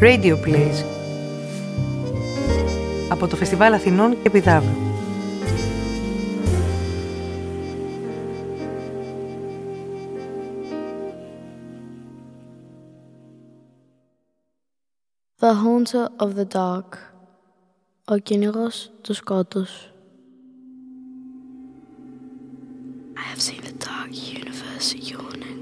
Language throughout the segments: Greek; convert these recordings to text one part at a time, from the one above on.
Radio Plays από το Φεστιβάλ Αθηνών και Επιδάβου. The Haunter of the Dark Ο κυνηγός του σκότους I have seen the dark universe yawning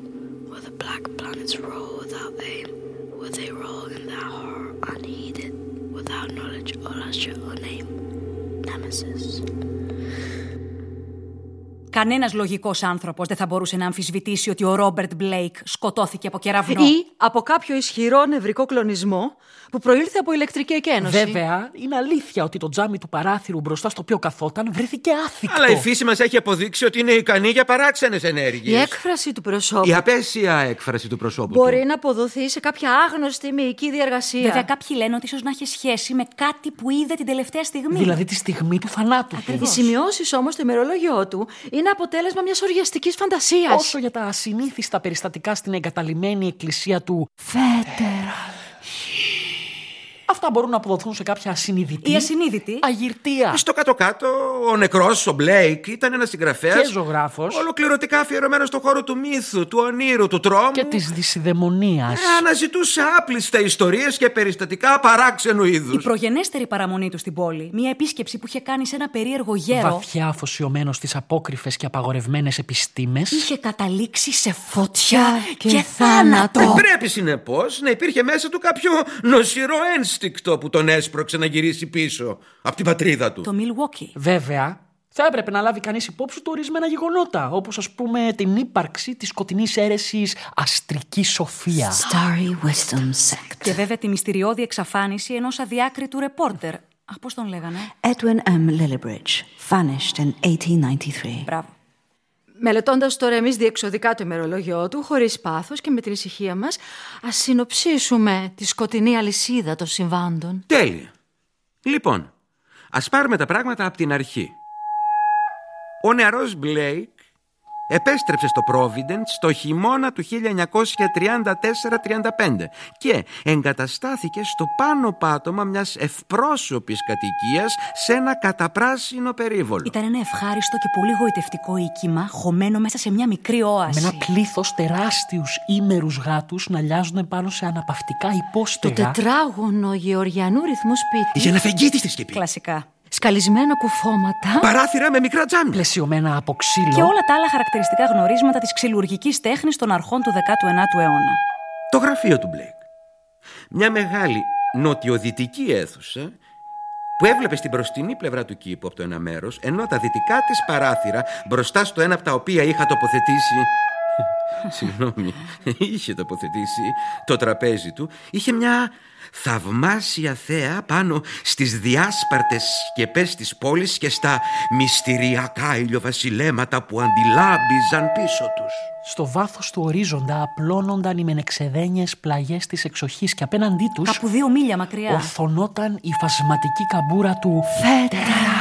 Where the black planets roll without aim Where they roll in their horror unheeded Without knowledge or lustre or name Nemesis Κανένας λογικός άνθρωπος δεν θα μπορούσε να αμφισβητήσει ότι ο Ρόμπερτ Μπλέικ σκοτώθηκε από κεραυνό. Ή από κάποιο ισχυρό νευρικό κλονισμό που προήλθε από ηλεκτρική εκένωση. Βέβαια, είναι αλήθεια ότι το τζάμι του παράθυρου μπροστά στο οποίο καθόταν βρέθηκε άθικτο. Αλλά η φύση μας έχει αποδείξει ότι είναι ικανή για παράξενες ενέργειες. Η έκφραση του προσώπου. Η απέσια έκφραση του προσώπου. Μπορεί του. να αποδοθεί σε κάποια άγνωστη μυϊκή διαργασία. Βέβαια, κάποιοι λένε ότι ίσως να έχει σχέση με κάτι που είδε την τελευταία στιγμή. Δηλαδή τη στιγμή του θανάτου του. Οι σημειώσεις όμως στο ημερολόγιο του είναι αποτέλεσμα μιας οργιαστική φαντασίας. Όσο για τα ασυνήθιστα περιστατικά στην εγκαταλειμμένη εκκλησία του Φέτερα. Αυτά μπορούν να αποδοθούν σε κάποια ασυνειδητή. Η ασυνείδητη. Αγυρτία. Στο κάτω-κάτω, ο νεκρός, ο Μπλέικ, ήταν ένας συγγραφέας. Και ζωγράφος. Ολοκληρωτικά αφιερωμένος στον χώρο του μύθου, του ονείρου, του τρόμου. Και της δυσιδαιμονίας. Ε, αναζητούσε άπλιστα ιστορίες και περιστατικά παράξενου είδους. Η προγενέστερη παραμονή του στην πόλη, μια επίσκεψη που είχε κάνει σε ένα περίεργο γέρο. Βαθιά αφοσιωμένος στις απόκριφε και απαγορευμένες επιστήμες. Είχε καταλήξει σε φωτιά και, και θάνατο. Ε, πρέπει συνεπώς να υπήρχε μέσα του κάποιο νοσηρό ένστικτο που τον έσπρωξε να γυρίσει πίσω από την πατρίδα του. Το Milwaukee. Βέβαια, θα έπρεπε να λάβει κανείς υπόψη του ορισμένα γεγονότα, όπως ας πούμε την ύπαρξη της σκοτεινής αίρεσης Αστρική Σοφία. Starry Wisdom Sect. Και βέβαια τη μυστηριώδη εξαφάνιση ενός αδιάκριτου ρεπόρτερ. Α, πώς τον λέγανε; Edwin M. Lillibridge, vanished in 1893. Μπράβο. Μελετώντας τώρα εμείς διεξοδικά το ημερολόγιο του, χωρίς πάθος και με την ησυχία μας, ας συνοψίσουμε τη σκοτεινή αλυσίδα των συμβάντων. Τέλεια. Λοιπόν, ας πάρουμε τα πράγματα από την αρχή. Ο νεαρός Μπλέικ επέστρεψε στο Providence το χειμώνα του 1934-35 και εγκαταστάθηκε στο πάνω πάτωμα μιας ευπρόσωπης κατοικίας σε ένα καταπράσινο περίβολο. Ήταν ένα ευχάριστο και πολύ γοητευτικό οίκημα χωμένο μέσα σε μια μικρή όαση. Με ένα πλήθος τεράστιους ήμερους γάτους να λιάζουν πάνω σε αναπαυτικά υπόστεγα. Το τετράγωνο γεωργιανού ρυθμού σπίτι. Είχε ένα φεγγίτη στη σκεπή. Κλασικά. Σκαλισμένα κουφώματα. Παράθυρα με μικρά τζάμια. Πλαισιωμένα από ξύλο. Και όλα τα άλλα χαρακτηριστικά γνωρίσματα της ξυλουργικής τέχνης των αρχών του 19ου αιώνα. Το γραφείο του Μπλέικ. Μια μεγάλη νοτιοδυτική αίθουσα που έβλεπε στην μπροστινή πλευρά του κήπου από το ένα μέρος, ενώ τα δυτικά της παράθυρα, μπροστά στο ένα από τα οποία είχα τοποθετήσει. Συγγνώμη, είχε τοποθετήσει το τραπέζι του, είχε μια θαυμάσια θέα πάνω στις διάσπαρτες σκεπές της πόλης και στα μυστηριακά ηλιοβασιλέματα που αντιλάμπιζαν πίσω τους. Στο βάθος του ορίζοντα απλώνονταν οι μενεξεδένιες πλαγιές της εξοχής και απέναντί τους... Κάπου δύο μίλια μακριά. Ορθωνόταν η φασματική καμπούρα του Φέτεραλ.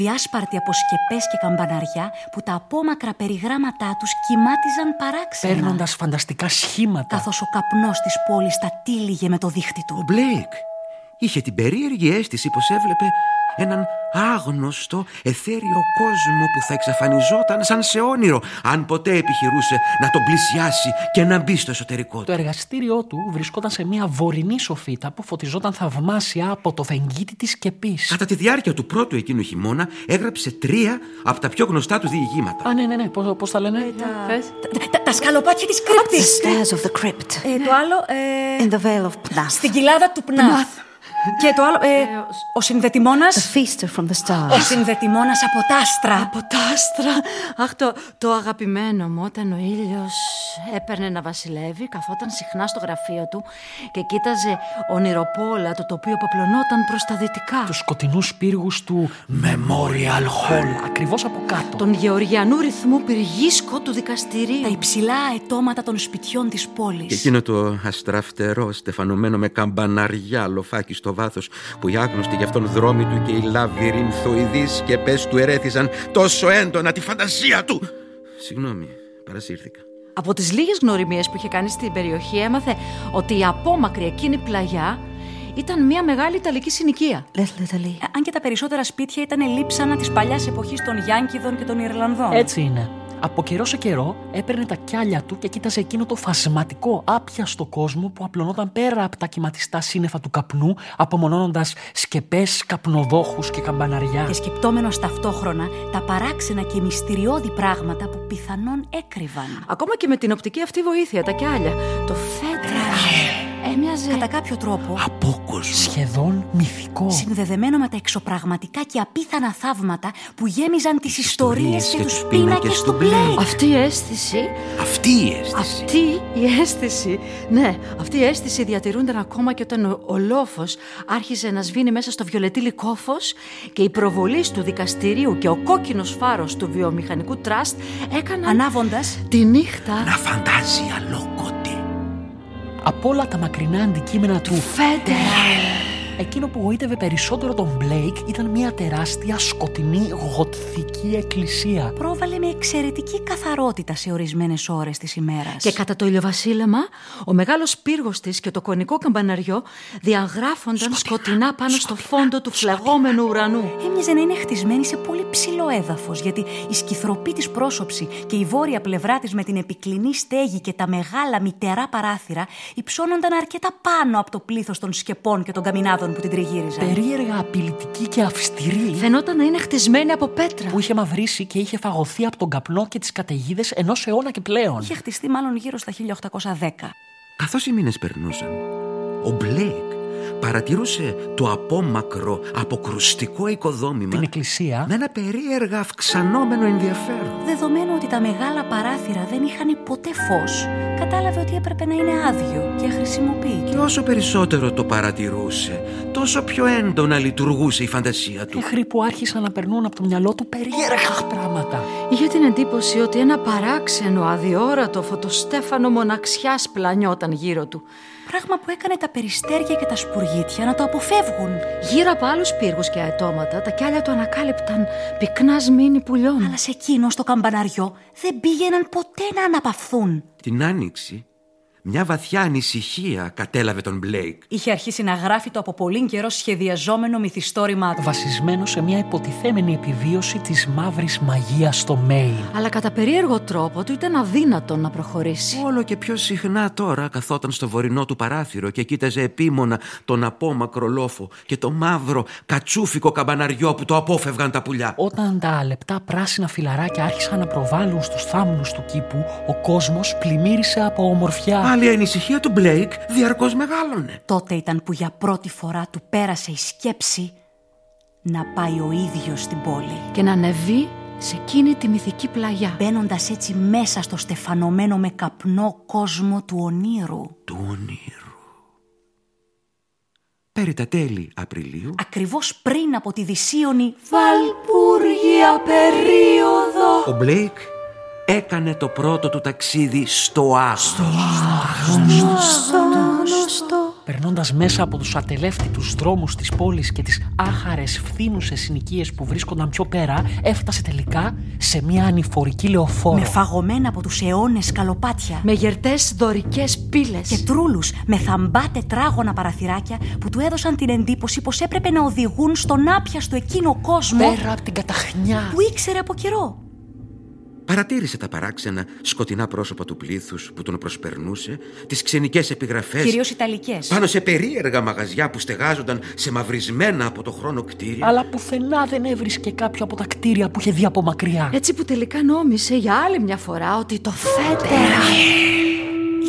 Διάσπαρτη από σκεπές και καμπαναριά που τα απόμακρα περιγράμματά τους κοιμάτιζαν παράξενα. Παίρνοντας φανταστικά σχήματα. Καθώς ο καπνός της πόλης τα τύλιγε με το δίχτυ του. Ο Μπλέικ είχε την περίεργη αίσθηση πως έβλεπε έναν άγνωστο εθέριο κόσμο που θα εξαφανιζόταν σαν σε όνειρο αν ποτέ επιχειρούσε να τον πλησιάσει και να μπει στο εσωτερικό του. Το εργαστήριό του βρισκόταν σε μια βορεινή σοφίτα που φωτιζόταν θαυμάσια από το φεγγίτι της σκεπής. Κατά τη διάρκεια του πρώτου εκείνου χειμώνα έγραψε τρία από τα πιο γνωστά του διηγήματα. Α, ναι, ναι, ναι. Πώς, πώς τα λένε; Τα, τα, τα σκαλοπάτια της κρύπτης. The stairs of the crypt. Ε, το άλλο... Ε, In the Vale of Pnath. Στην κοιλάδα του Πνάθ. Και το άλλο, ε, ο συνδετημόνας... The feaster from the stars. Ο συνδετημόνας από τα άστρα. Από τα άστρα. Αχ, το, το αγαπημένο μου όταν ο ήλιος έπαιρνε να βασιλεύει, καθόταν συχνά στο γραφείο του και κοίταζε ονειροπόλα το τοπίο που απλωνόταν προς τα δυτικά. Τους σκοτεινούς πύργους του Memorial Hall, ακριβώς από κάτω. Τον γεωργιανού ρυθμού πυργίσκο του δικαστηρίου. Τα υψηλά αετώματα των σπιτιών της πόλης. Και εκείνο το αστραφτερό, στεφανωμένο με καμπαναριά λοφάκι στο βάθος που οι άγνωστοι για αυτόν δρόμοι του και οι λαβυρινθοειδείς σκεπές του ερέθησαν τόσο έντονα τη φαντασία του. Συγγνώμη, παρασύρθηκα. Από τις λίγες γνωριμίες που είχε κάνει στην περιοχή έμαθε ότι η απόμακρη εκείνη πλαγιά ήταν μια μεγάλη Ιταλική συνοικία. Little Italy. Ε, Αν και τα περισσότερα σπίτια ήταν λείψανα της παλιάς εποχής των Γιάνκιδων και των Ιρλανδών. Έτσι είναι. Από καιρό σε καιρό έπαιρνε τα κιάλια του και κοίταζε εκείνο το φασματικό άπιαστο κόσμο που απλωνόταν πέρα από τα κυματιστά σύννεφα του καπνού, απομονώνοντας σκεπές, καπνοδόχους και καμπαναριά. Και σκεπτόμενος ταυτόχρονα τα παράξενα και μυστηριώδη πράγματα που πιθανόν έκρυβαν. Ακόμα και με την οπτική αυτή βοήθεια, τα κιάλια. Το φέτρα έμοιαζε. Κατά κάποιο τρόπο, Απόκοσμο. Σχεδόν μυθικό. συνδεδεμένο με τα εξωπραγματικά και απίθανα θαύματα που γέμιζαν τις ιστορίες και, και τους τους πίνακες πίνακες του του Blake. Αυτή η αίσθηση Αυτή η αίσθηση. Αυτή η αίσθηση, ναι, αυτή η αίσθηση διατηρούνταν ακόμα και όταν ο, ο λόφος άρχιζε να σβήνει μέσα στο βιολετή λικόφος και η προβολή του δικαστηρίου και ο κόκκινος φάρος του βιομηχανικού τραστ έκαναν Ανάβοντας, τη νύχτα Να φαντάζει αλόκοτε. Από όλα τα μακρινά αντικείμενα του φέτερα. Εκείνο που γοήτευε περισσότερο τον Μπλέικ ήταν μια τεράστια σκοτεινή γοτθική εκκλησία. πρόβαλε με εξαιρετική καθαρότητα σε ορισμένες ώρες της ημέρας. Και κατά το ηλιοβασίλεμα, ο μεγάλος πύργος της και το κονικό καμπαναριό διαγράφονταν σκοτεινά πάνω στο φόντο του φλεγόμενου ουρανού. Έμοιαζε να είναι χτισμένη σε πολύ ψηλό έδαφος, γιατί η σκυθροπή της πρόσωψη και η βόρεια πλευρά της με την επικλινή στέγη και τα μεγάλα μητερά παράθυρα υψώνονταν αρκετά πάνω από το πλήθος των σκεπών και των καμινάδων που την τριγύριζαν. Περίεργα απειλητική και αυστηρή. Φαινόταν να είναι χτισμένη από πέτρα. που είχε μαυρίσει και είχε φαγωθεί από τον καπνό και τις καταιγίδες ενός αιώνα και πλέον. Είχε χτιστεί μάλλον γύρω στα 1810. Καθώς οι μήνες περνούσαν, ο Μπλέικ παρατηρούσε το απόμακρο αποκρουστικό οικοδόμημα Την εκκλησία με ένα περίεργα αυξανόμενο ενδιαφέρον. Δεδομένου ότι τα μεγάλα παράθυρα δεν είχαν ποτέ φως, κατάλαβε ότι έπρεπε να είναι άδειο και αχρησιμοποιητό. Και όσο περισσότερο το παρατηρούσε, τόσο πιο έντονα λειτουργούσε η φαντασία του. μέχρι που άρχισαν να περνούν από το μυαλό του περίεργα πράγματα. Είχε την εντύπωση ότι ένα παράξενο, αδιόρατο φωτοστέφανο μοναξιάς πλανιόταν γύρω του. Πράγμα που έκανε τα περιστέρια και τα σπουργίτια να το αποφεύγουν. Γύρω από άλλους πύργους και αετώματα, τα κιάλια του ανακάλυπταν πυκνάς σμήνη πουλιών. Αλλά σε εκείνο στο καμπαναριό δεν πήγαιναν ποτέ να αναπαυθούν. Την άνοιξη, μια βαθιά ανησυχία κατέλαβε τον Μπλέικ. Είχε αρχίσει να γράφει το από πολύ καιρό σχεδιαζόμενο μυθιστόρημά του. Βασισμένο σε μια υποτιθέμενη επιβίωση της μαύρης μαγείας στο Μέιν. Αλλά κατά περίεργο τρόπο του ήταν αδύνατο να προχωρήσει. Όλο και πιο συχνά τώρα καθόταν στο βορεινό του παράθυρο και κοίταζε επίμονα τον απόμακρο λόφο και το μαύρο κατσούφικο καμπαναριό που το απόφευγαν τα πουλιά. Όταν τα λεπτά πράσινα φιλαράκια άρχισαν να προβάλλουν στους θάμνους του κήπου, ο κόσμος πλημμύρισε από ομορφιά. Άλλη η ανησυχία του Μπλέικ διαρκώς μεγάλωνε. Τότε ήταν που για πρώτη φορά του πέρασε η σκέψη να πάει ο ίδιος στην πόλη. Και να ανεβεί σε εκείνη τη μυθική πλαγιά. Μπαίνοντας έτσι μέσα στο στεφανωμένο με καπνό κόσμο του ονείρου. Του ονείρου. Πέρι τα τέλη Απριλίου, Ακριβώς πριν από τη δυσίωνη Βαλπούργια περίοδο. ο Μπλέικ έκανε το πρώτο του ταξίδι στο άγνωστο. Περνώντας μέσα από τους ατελεύτητου δρόμους της πόλης και τις άχαρες φθήνουσες συνοικίες που βρίσκονταν πιο πέρα, έφτασε τελικά σε μια ανηφορική λεωφόρο. με φαγωμένα από τους αιώνες σκαλοπάτια. Με γερτές δωρικές πύλες. και τρούλους με θαμπά τετράγωνα παραθυράκια που του έδωσαν την εντύπωση πως έπρεπε να οδηγούν στον άπιαστο εκείνο κόσμο Πέρα από την καταχνιά. που ήξερε από καιρό. Παρατήρησε τα παράξενα σκοτεινά πρόσωπα του πλήθους που τον προσπερνούσε, τις ξενικές επιγραφές Κυρίως Ιταλικές. πάνω σε περίεργα μαγαζιά που στεγάζονταν σε μαυρισμένα από το χρόνο κτίρια. Αλλά πουθενά δεν έβρισκε κάποιο από τα κτίρια που είχε δει από μακριά. Έτσι που τελικά νόμισε για άλλη μια φορά ότι το φέτερα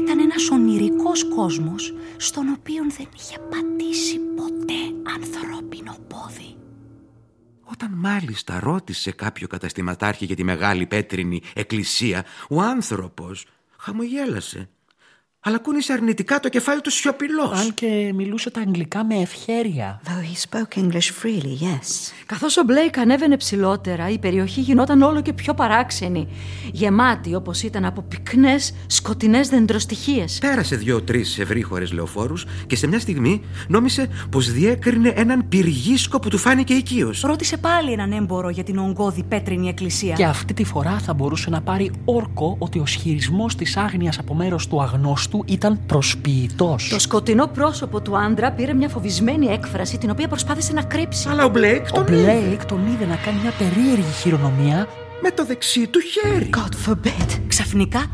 Ήταν ένας ονειρικός κόσμος στον οποίο δεν είχε πατήσει ποτέ ανθρώπινο πόδι. Όταν μάλιστα ρώτησε κάποιο καταστηματάρχη για τη μεγάλη πέτρινη εκκλησία, ο άνθρωπος χαμογέλασε. Αλλά κούνησε αρνητικά το κεφάλι τους σιωπηλός. Αν και μιλούσε τα αγγλικά με ευχέρεια. Though he spoke English freely, yes. Καθώς ο Μπλέικ ανέβαινε ψηλότερα, η περιοχή γινόταν όλο και πιο παράξενη. Γεμάτη όπως ήταν από πυκνές, σκοτεινές δεντροστοιχίες. Πέρασε δύο-τρεις ευρύχωρες λεωφόρους και σε μια στιγμή νόμισε πως διέκρινε έναν πυργίσκο που του φάνηκε οικείος. Ρώτησε πάλι έναν έμπορο για την ογκώδη πέτρινη εκκλησία. Και αυτή τη φορά θα μπορούσε να πάρει όρκο ότι ο ισχυρισμός της άγνοιας από μέρος του αγνώστου ήταν προσποιητός. Το σκοτεινό πρόσωπο του άντρα πήρε μια φοβισμένη έκφραση την οποία προσπάθησε να κρύψει. Αλλά ο Μπλέικ Ο τον είδε Μπλέικ τον είδε να κάνει μια περίεργη χειρονομία με το δεξί του χέρι. God forbid. Ξαφνικά,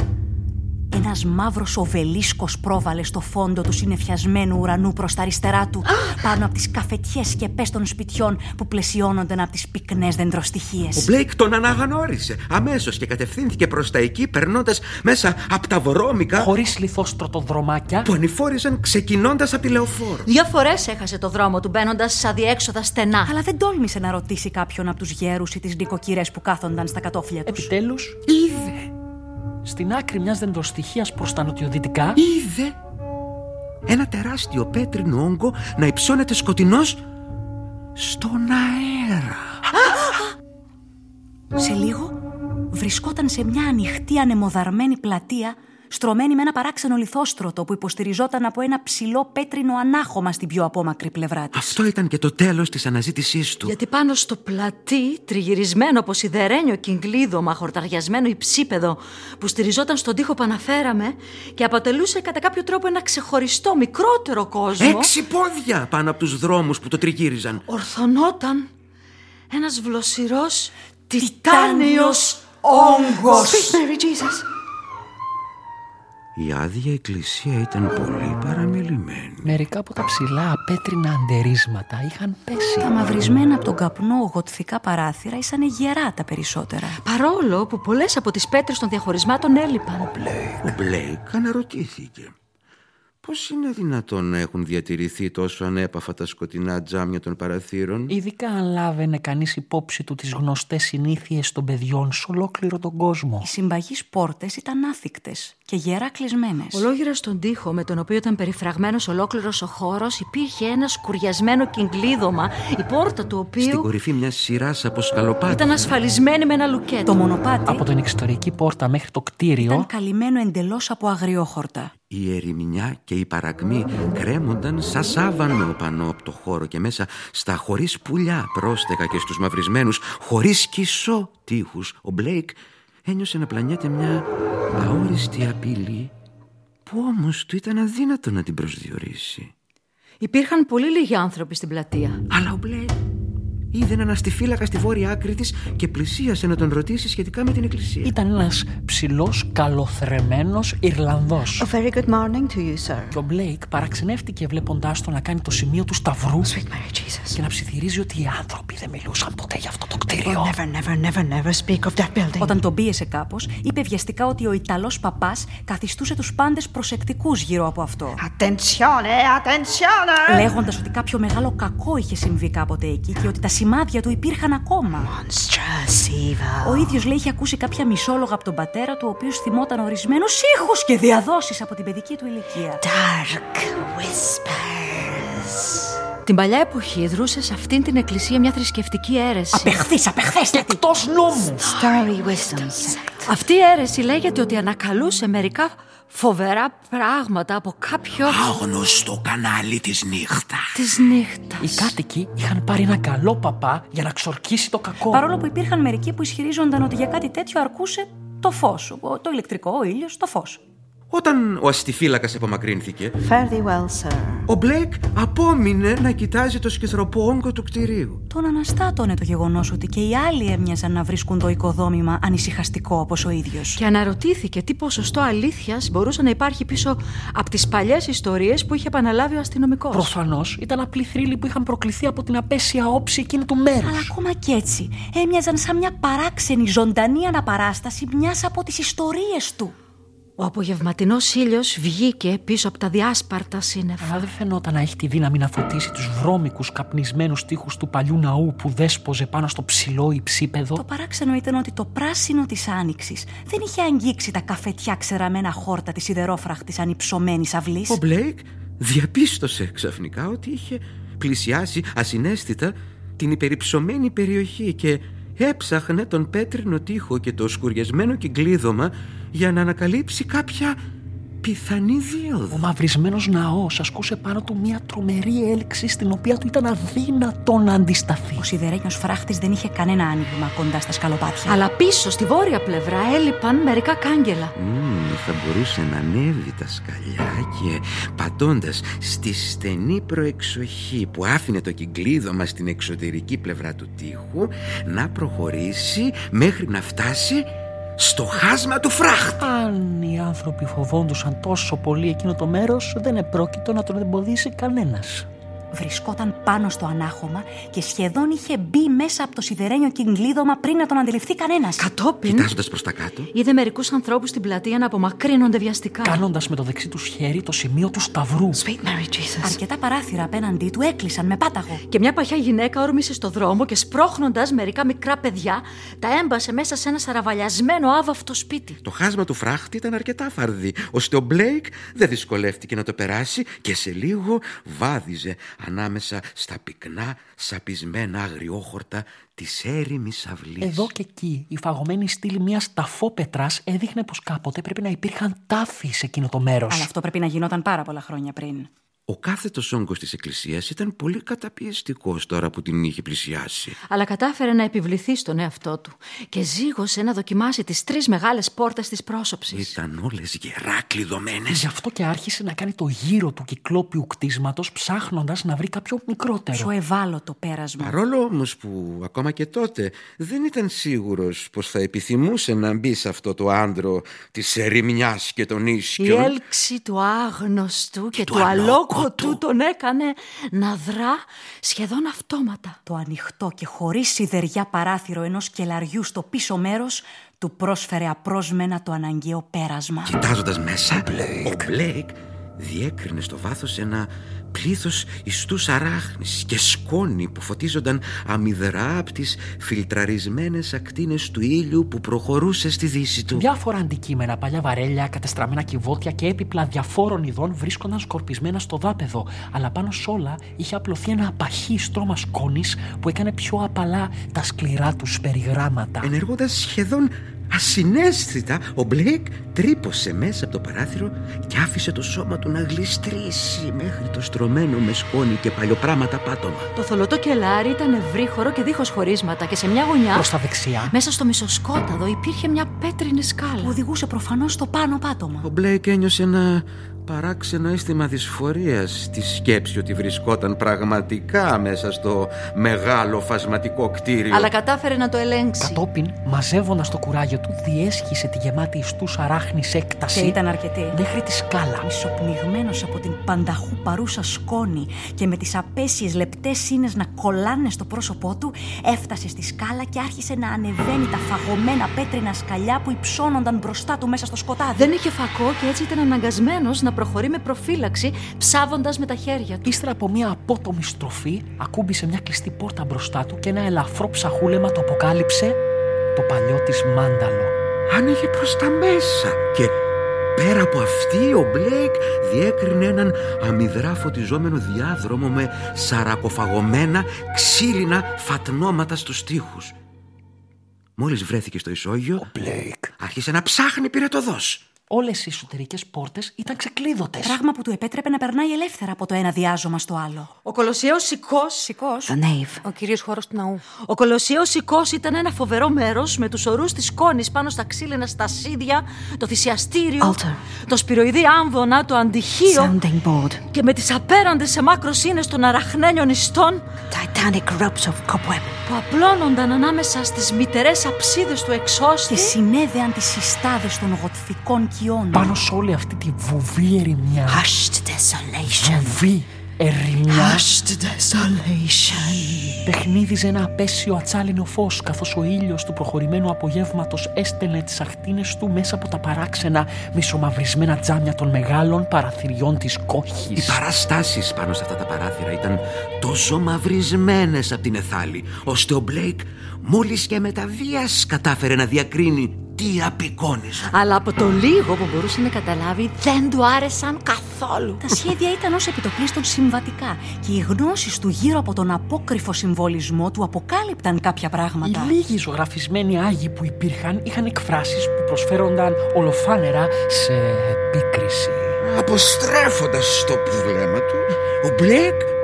ένας μαύρος οβελίσκος πρόβαλε στο φόντο του συνεφιασμένου ουρανού προς τα αριστερά του, πάνω από τις καφετιές σκεπές των σπιτιών που πλαισιώνονταν από τις πυκνές Ο δεντροστοιχίες. Μπλέικ τον αναγνώρισε αμέσως και κατευθύνθηκε προς τα εκεί, περνώντας μέσα από τα βρώμικα χωρίς λιθόστρωτοδρομάκια. που ανηφόριζαν ξεκινώντας από τη λεωφόρο. Δύο φορές έχασε το δρόμο του μπαίνοντας σε αδιέξοδα στενά. Αλλά δεν τόλμησε να ρωτήσει κάποιον από τους γέρους ή τις νοικοκυρές που κάθονταν στα κατόφλια τους. Επιτέλους, Είδε, στην άκρη μιας δεντροστοιχία προς τα νοτιοδυτικά, είδε ένα τεράστιο πέτρινο όγκο να υψώνεται σκοτεινός στον αέρα. Σε λίγο βρισκόταν σε μια ανοιχτή ανεμοδαρμένη πλατεία στρωμένη με ένα παράξενο λιθόστρωτο που υποστηριζόταν από ένα ψηλό πέτρινο ανάχωμα στην πιο απόμακρη πλευρά της. Αυτό ήταν και το τέλος της αναζήτησής του. Γιατί πάνω στο πλατή, τριγυρισμένο από σιδερένιο κυγκλίδωμα, χορταριασμένο υψίπεδο που στηριζόταν στον τοίχο που αναφέραμε και αποτελούσε κατά κάποιο τρόπο ένα ξεχωριστό μικρότερο κόσμο, Έξι πόδια πάνω από τους δρόμους που το τριγύριζαν. ορθωνόταν ένας βλοσιρός τιτάνιος όγκος. Mary Jesus. Η άδεια εκκλησία ήταν πολύ παραμελημένη. μερικά από τα ψηλά απέτρινα αντερίσματα είχαν πέσει. Τα μαυρισμένα από τον καπνό γοτθικά παράθυρα ήσαν γερά τα περισσότερα. Παρόλο που πολλές από τις πέτρες των διαχωρισμάτων έλειπαν. Ο Μπλέικ αναρωτήθηκε. Πώς είναι δυνατόν να έχουν διατηρηθεί τόσο ανέπαφα τα σκοτεινά τζάμια των παραθύρων; Ειδικά αν λάβαινε κανείς υπόψη του τις γνωστές συνήθειες των παιδιών σε ολόκληρο τον κόσμο. Οι συμπαγείς πόρτες ήταν άθικτες και γερά κλεισμένες. Ολόγυρας στον τοίχο με τον οποίο ήταν περιφραγμένος ολόκληρος ο χώρος υπήρχε ένα σκουριασμένο κυγκλίδωμα, η πόρτα του Στην οποίου κορυφή μιας σειράς από σκαλοπάτια. ήταν ασφαλισμένη με ένα λουκέτο. Το μονοπάτι Από την εξωτερική πόρτα μέχρι το κτίριο ήταν καλυμμένο εντελώς από αγριόχορτα. Η ερημινιά και η παρακμή κρέμονταν σαν σάβανο πάνω από το χώρο και μέσα στα χωρίς πουλιά πρόστεγα και στους μαυρισμένους χωρίς κισό τείχους. Ο Μπλέικ ένιωσε να πλανιέται μια αόριστη απειλή που όμως του ήταν αδύνατο να την προσδιορίσει. Υπήρχαν πολύ λίγοι άνθρωποι στην πλατεία. Αλλά ο Μπλέικ είδε έναν αστυφύλακα στη βόρεια άκρη της και πλησίασε να τον ρωτήσει σχετικά με την εκκλησία. ήταν ένας ψηλός καλοθρεμμένος Ιρλανδός. A very good morning to you, sir. Και ο Μπλέικ παραξενεύτηκε βλέποντάς τον να κάνει το σημείο του σταυρού Sweet Mary Jesus. και να ψιθυρίζει ότι οι άνθρωποι δεν μιλούσαν ποτέ για αυτό το Oh, κτίριο. never, never, never, never speak of that building. Όταν τον πίεσε κάπως, είπε βιαστικά ότι ο Ιταλός παπάς καθιστούσε τους πάντες προσεκτικούς γύρω από αυτό. Attenzione, attenzione! Λέγοντας ότι κάποιο μεγάλο κακό είχε συμβεί κάποτε εκεί και ότι τα σημάδια του υπήρχαν ακόμα. Monstrous evil. Ο ίδιος λέει είχε ακούσει κάποια μισόλογα από τον πατέρα του, ο οποίος θυμόταν ορισμένους ήχους και διαδόσεις από την παιδική του ηλικία. Dark whispers. Την παλιά εποχή δρούσε σε αυτήν την εκκλησία μια θρησκευτική αίρεση. Απεχθείς, απεχθέστατη! Εκτός νόμου! Starry wisdom sect. Αυτή η αίρεση λέγεται ότι ανακαλούσε μερικά φοβερά πράγματα από κάποιο Άγνωστο κανάλι της νύχτας. της νύχτας. Οι κάτοικοι είχαν πάρει ένα καλό παπά για να ξορκίσει το κακό. Παρόλο που υπήρχαν μερικοί που ισχυρίζονταν ότι για κάτι τέτοιο αρκούσε το φως, ο- το ηλεκτρικό, ο ήλιος, το φως. Όταν ο αστιφύλακας απομακρύνθηκε, Fare thee well, sir. ο Μπλέικ απόμεινε να κοιτάζει το σκυθροπό όγκο του κτηρίου. Τον αναστάτωνε το γεγονός ότι και οι άλλοι έμοιαζαν να βρίσκουν το οικοδόμημα ανησυχαστικό όπως ο ίδιος. Και αναρωτήθηκε τι ποσοστό αλήθειας μπορούσε να υπάρχει πίσω από τις παλιές ιστορίες που είχε επαναλάβει ο αστυνομικός. Προφανώς ήταν απλοί θρύλοι που είχαν προκληθεί από την απέσια όψη εκείνου του μέρους. Αλλά ακόμα κι έτσι έμοιαζαν σαν μια παράξενη ζωντανή αναπαράσταση μιας από τις ιστορίες του. Ο απογευματινός ήλιος βγήκε πίσω από τα διάσπαρτα σύννεφα. Αλλά δεν φαινόταν να έχει τη δύναμη να φωτίσει τους βρώμικους καπνισμένους τοίχου του παλιού ναού που δέσποζε πάνω στο ψηλό υψίπεδο. Το παράξενο ήταν ότι το πράσινο της άνοιξης δεν είχε αγγίξει τα καφετιά ξεραμένα χόρτα της σιδερόφραχτης ανυψωμένης αυλής. Ο Μπλέικ διαπίστωσε ξαφνικά ότι είχε πλησιάσει ασυναίσθητα την υπερυψωμένη περιοχή και έψαχνε τον πέτρινο τοίχο και το σκουριασμένο κυκλίδωμα για να ανακαλύψει κάποια πιθανή δίωδο. Ο μαυρισμένος ναός ασκούσε πάνω του μια τρομερή έλξη στην οποία του ήταν αδύνατο να αντισταθεί. Ο σιδερένιος φράχτης δεν είχε κανένα άνοιγμα κοντά στα σκαλοπάτια. Αλλά πίσω, στη βόρεια πλευρά, έλειπαν μερικά κάγκελα. Μμμ, θα μπορούσε να ανέβει τα σκαλιά και πατώντας στη στενή προεξοχή που άφηνε το κυκλίδωμα στην εξωτερική πλευρά του τοίχου να προχωρήσει μέχρι να φτάσει στο χάσμα του φράχτη. Αν οι άνθρωποι φοβόντουσαν τόσο πολύ εκείνο το μέρος, δεν επρόκειτο να τον εμποδίσει κανένας. Βρισκόταν πάνω στο ανάχωμα και σχεδόν είχε μπει μέσα από το σιδερένιο κυκλίδωμα πριν να τον αντιληφθεί κανένας. Κατόπιν Κοιτάζοντας προς τα κάτω, είδε μερικούς ανθρώπους στην πλατεία να απομακρύνονται βιαστικά. Κάνοντας με το δεξί τους χέρι το σημείο του σταυρού. Sweet Mary Jesus. Αρκετά παράθυρα απέναντί του έκλεισαν με πάταγο. Και μια παχιά γυναίκα όρμησε στο δρόμο και σπρώχνοντας μερικά μικρά παιδιά, τα έμπασε μέσα σε ένα σαραβαλιασμένο άβαυτο σπίτι. το χάσμα του φράχτη ήταν αρκετά φαρδί, ώστε ο Μπλέικ δεν δυσκολεύτηκε να το περάσει και σε λίγο βάδιζε ανάμεσα στα πυκνά, σαπισμένα αγριόχορτα της έρημης αυλής. Εδώ και εκεί η φαγωμένη στήλη μιας ταφόπετρας έδειχνε πως κάποτε πρέπει να υπήρχαν τάφοι σε εκείνο το μέρος. Αλλά αυτό πρέπει να γινόταν πάρα πολλά χρόνια πριν. Ο κάθετος όγκος της εκκλησίας ήταν πολύ καταπιεστικός τώρα που την είχε πλησιάσει. Αλλά κατάφερε να επιβληθεί στον εαυτό του και ζήγωσε να δοκιμάσει τις τρεις μεγάλες πόρτες της πρόσωψης. Ήταν όλες γερά κλειδωμένες. Γι' αυτό και άρχισε να κάνει το γύρο του κυκλόπιου κτίσματος ψάχνοντας να βρει κάποιο μικρότερο. Πιο ευάλωτο πέρασμα. Παρόλο όμως που ακόμα και τότε δεν ήταν σίγουρος πως θα επιθυμούσε να μπει σε αυτό το άντρο της ερημιάς και των Η ίσιων. έλξη του άγνωστου και, του του αλόκοτου αλόκοτου τον έκανε να δρά σχεδόν αυτόματα. Το ανοιχτό και χωρίς σιδεριά παράθυρο ενός κελαριού στο πίσω μέρος του πρόσφερε απρόσμενα το αναγκαίο πέρασμα. Κοιτάζοντας μέσα, ο Μπλέικ διέκρινε στο βάθος ένα πλήθος ιστούς αράχνης και σκόνη που φωτίζονταν αμυδρά από τις φιλτραρισμένες ακτίνες του ήλιου που προχωρούσε στη δύση του. Διάφορα αντικείμενα, παλιά βαρέλια, κατεστραμμένα κυβότια και έπιπλα διαφόρων ειδών βρίσκονταν σκορπισμένα στο δάπεδο. Αλλά πάνω σ' όλα είχε απλωθεί ένα απαχή στρώμα σκόνης που έκανε πιο απαλά τα σκληρά τους περιγράμματα. Ενεργώντας σχεδόν ασυναίσθητα, ο Μπλέικ τρύπωσε μέσα από το παράθυρο και άφησε το σώμα του να γλιστρήσει μέχρι το στρωμένο με σκόνη και παλιοπράματα πάτωμα. Το θολωτό κελάρι ήταν ευρύχωρο και δίχως χωρίσματα και σε μια γωνιά, Προς τα δεξιά. μέσα στο μισοσκόταδο, υπήρχε μια πέτρινη σκάλα. Που οδηγούσε προφανώς στο πάνω πάτωμα. Ο Μπλέικ ένιωσε ένα παράξενο αίσθημα δυσφορίας στη σκέψη ότι βρισκόταν πραγματικά μέσα στο μεγάλο φασματικό κτίριο. Αλλά κατάφερε να το ελέγξει. Κατόπιν, μαζεύοντας το κουράγιο του, διέσχισε τη γεμάτη ιστούς αράχνης έκταση. Και ήταν αρκετή. Μέχρι τη σκάλα. Μισοπνιγμένος από την πανταχού παρούσα σκόνη και με τις απέσιες λεπτές σύνες να κολλάνε στο πρόσωπό του, έφτασε στη σκάλα και άρχισε να ανεβαίνει τα φαγωμένα πέτρινα σκαλιά που υψώνονταν μπροστά του μέσα στο σκοτάδι. Δεν είχε φακό και έτσι ήταν αναγκασμένος να προχωρεί με προφύλαξη, ψάβοντας με τα χέρια του. Ύστερα από μια απότομη στροφή, ακούμπησε μια κλειστή πόρτα μπροστά του και ένα ελαφρό ψαχούλεμα το αποκάλυψε το παλιό της μάνταλο. Άνοιγε προς τα μέσα και πέρα από αυτή ο Μπλέικ διέκρινε έναν αμυδρά φωτιζόμενο διάδρομο με σαρακοφαγωμένα ξύλινα φατνώματα στους τοίχους. Μόλις βρέθηκε στο ισόγειο, Μπλέικ. άρχισε να ψάχνει πυρετωδώς. Όλες οι εσωτερικές πόρτες ήταν ξεκλείδωτες. Πράγμα που του επέτρεπε να περνάει ελεύθερα από το ένα διάζωμα στο άλλο. Ο Κολοσσιαίος Σικό. Σηκώ. The nave. Ο κυρίως χώρος του ναού. Ο Κολοσσιαίος Σικός ήταν ένα φοβερό μέρος με τους ορούς της σκόνη πάνω στα ξύλινα στασίδια, το θυσιαστήριο, Altar. το σπυροειδή άμβονα, το αντιχείο Sounding board. και με τις απέραντες σε μάκρος σύνες των αραχνένιων ιστών Titanic ropes of cobweb. που απλώνονταν ανάμεσα στις μητερές αψίδες του εξώστη. Και συνέδεαν τις συστάδες των γοτθικών κοιών. Πάνω σε όλη αυτή τη βουβή ερημιά. Hushed desolation. Βουβή. ερημιά. Hushed desolation. Παιχνίδιζε ένα απέσιο ατσάλινο φως, καθώς ο ήλιος του προχωρημένου απογεύματος έστελνε τις αχτίνε του μέσα από τα παράξενα μισομαυρισμένα τζάμια των μεγάλων παραθυριών της κόχης. Οι παραστάσεις πάνω σε αυτά τα παράθυρα ήταν τόσο μαυρισμένες από την εθάλη, ώστε ο Μπλέικ μόλις και με τα βίας κατάφερε να διακρίνει τι απεικόνιζαν. Αλλά από το λίγο που μπορούσε να καταλάβει δεν του άρεσαν καθόλου. Τα σχέδια ήταν ως επιτοπλίστων συμβατικά και οι γνώσεις του γύρω από τον απόκρυφο συμβολισμό του αποκάλυπταν κάποια πράγματα. Οι λίγοι ζωγραφισμένοι άγιοι που υπήρχαν είχαν εκφράσεις που προσφέρονταν ολοφάνερα σε επίκριση. Αποστρέφοντας το βλέμμα του, ο Μπλέικ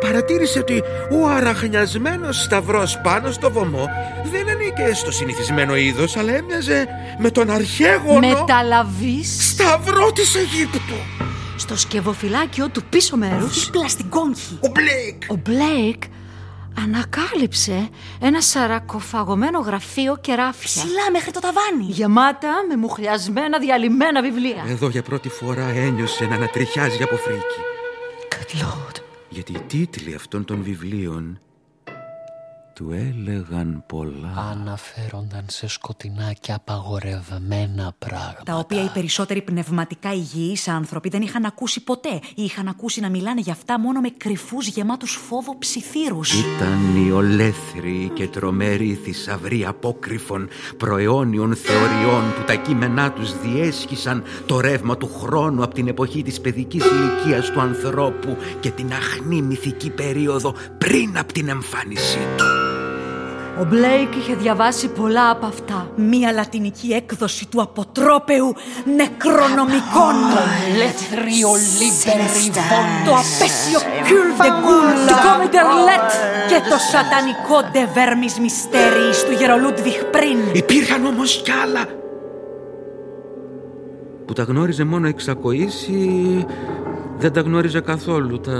παρατήρησε ότι ο αραχνιασμένος σταυρός πάνω στο βωμό δεν ανήκε στο συνηθισμένο είδος, αλλά έμοιαζε με τον αρχέγονο μετά λαβής σταυρό της Αιγύπτου. στο σκευοφυλάκιο του πίσω μέρους Δίπλα στην κόγχη. Ο Μπλέικ Ο Μπλέικ ανακάλυψε ένα σαρακοφαγωμένο γραφείο και ράφια Ψηλά μέχρι το ταβάνι. γεμάτα με μουχλιασμένα διαλυμένα βιβλία. Εδώ για πρώτη φορά ένιωσε να ανατριχιάζει από φρίκη. Good Lord. Γιατί οι τίτλοι αυτών των βιβλίων του έλεγαν πολλά. Αναφέρονταν σε σκοτεινά και απαγορευμένα πράγματα. Τα οποία οι περισσότεροι πνευματικά υγιείς άνθρωποι δεν είχαν ακούσει ποτέ ή είχαν ακούσει να μιλάνε για αυτά μόνο με κρυφούς γεμάτους φόβο ψιθύρους. Ήταν οι ολέθριοι και τρομεροί θησαυροί απόκρυφων προαιώνιων θεωριών που τα κείμενά τους διέσχισαν το ρεύμα του χρόνου από την εποχή της παιδικής ηλικίας του ανθρώπου και την αχνή μυθική περίοδο πριν από την εμφάνισή του. Ο Μπλέικ είχε διαβάσει πολλά από αυτά. Μία λατινική έκδοση του αποτρόπαιου νεκρονομικών. Ελεύθεριο λίμπερι Το απέσιο Κουλ de Gaulle του Κόμιντερλέτ και το σατανικό De Vermis Mysteries του Γερολούντβιχ πριν. Υπήρχαν όμως κι άλλα που τα γνώριζε μόνο εξακοής ή δεν τα γνώριζε καθόλου τα...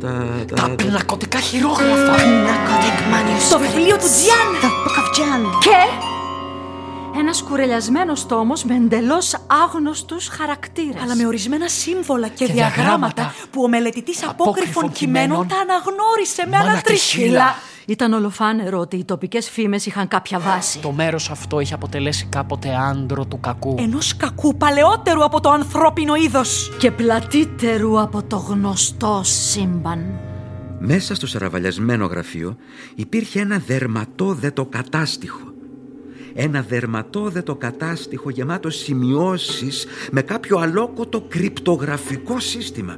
τα, τα, Τα πνακωτικά χειρόγραφα. Narcotic manuscripts. Το βιβλίο του Τζιάν. The Book of Jan. Και ένας κουρελιασμένος τόμος με εντελώς άγνωστους χαρακτήρες. Αλλά με ορισμένα σύμβολα και, Και διαγράμματα, διαγράμματα που ο μελετητής απόκρυφων απόκρυφων κειμένων κειμένων τα αναγνώρισε με Μάνα ανατριχύλα. Τριχύλα. Ήταν ολοφάνερο ότι οι τοπικές φήμες είχαν κάποια βάση. Το μέρος αυτό είχε αποτελέσει κάποτε άντρο του κακού. Ενός κακού παλαιότερου από το ανθρώπινο είδος. Και πλατύτερου από το γνωστό σύμπαν. Μέσα στο σαραβαλιασμένο γραφείο υπήρχε ένα δερματόδετο κατάστιχο. Ένα δερματόδετο κατάστιχο γεμάτο σημειώσεις με κάποιο αλόκοτο κρυπτογραφικό σύστημα.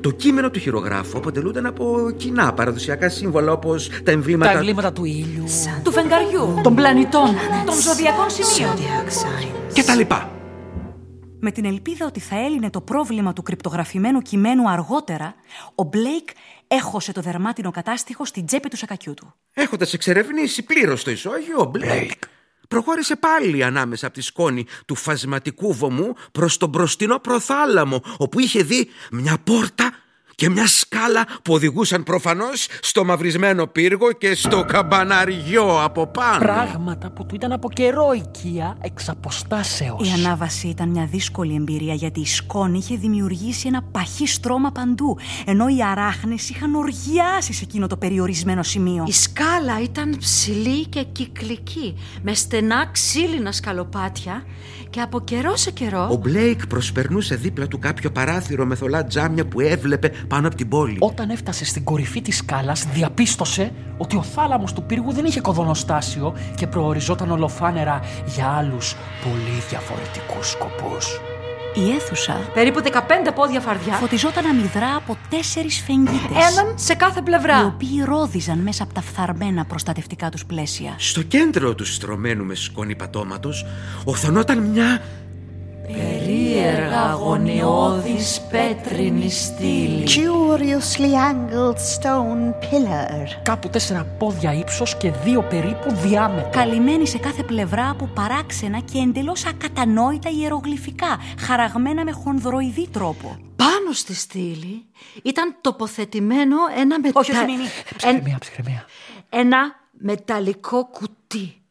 Το κείμενο του χειρογράφου αποτελούνταν από κοινά παραδοσιακά σύμβολα όπως τα Τα εμβλήματα... εγκλήματα του ήλιου. Του φεγγαριού. Των πλανητών. Των ζωδιακών σημείων. Zodiac signs. και τα λοιπά. Με την ελπίδα ότι θα έλυνε το πρόβλημα του κρυπτογραφημένου κειμένου αργότερα, ο Μπλέικ έχωσε το δερμάτινο κατάστιχο στην τσέπη του σακακιού του. Έχοντας εξερευνήσει πλήρως το ισόγειο, ο Μπλέικ προχώρησε πάλι ανάμεσα από τη σκόνη του φασματικού βωμού προς τον μπροστινό προθάλαμο, όπου είχε δει μια πόρτα και μια σκάλα που οδηγούσαν προφανώς στο μαυρισμένο πύργο και στο καμπαναριό από πάνω. Πράγματα που του ήταν από καιρό οικεία εξ αποστάσεως. Η ανάβαση ήταν μια δύσκολη εμπειρία γιατί η σκόνη είχε δημιουργήσει ένα παχύ στρώμα παντού, ενώ οι αράχνες είχαν οργιάσει σε εκείνο το περιορισμένο σημείο. Η σκάλα ήταν ψηλή και κυκλική, με στενά ξύλινα σκαλοπάτια και από καιρό σε Ο καιρό Μπλέικ προσπερνούσε δίπλα του κάποιο παράθυρο με θολά τζάμια που έβλεπε πάνω από την πόλη. Όταν έφτασε στην κορυφή της σκάλας, διαπίστωσε ότι ο θάλαμος του πύργου δεν είχε κοδονοστάσιο και προοριζόταν ολοφάνερα για άλλους πολύ διαφορετικούς σκοπούς. Η αίθουσα περίπου 15 πόδια φαρδιά, φωτιζόταν αμυδρά από τέσσερις φεγγίτες. έναν σε κάθε οι πλευρά. οποίοι ρόδιζαν μέσα από τα φθαρμένα προστατευτικά τους πλαίσια. Στο κέντρο του στρωμένου με σκόνη πατώματος οθωνόταν μια Περίεργα αγωνιώδης πέτρινη στήλη. Curiously angled stone pillar. Κάπου τέσσερα πόδια ύψος και δύο περίπου διάμετρο. Καλυμμένη σε κάθε πλευρά από παράξενα και εντελώς ακατανόητα ιερογλυφικά, χαραγμένα με χονδροειδή τρόπο. Πάνω στη στήλη ήταν τοποθετημένο ένα μετα... Όχι, όχι, μη, μη. Εν- Ψυχραιμία, ψυχραιμία. ένα μεταλλικό κουτί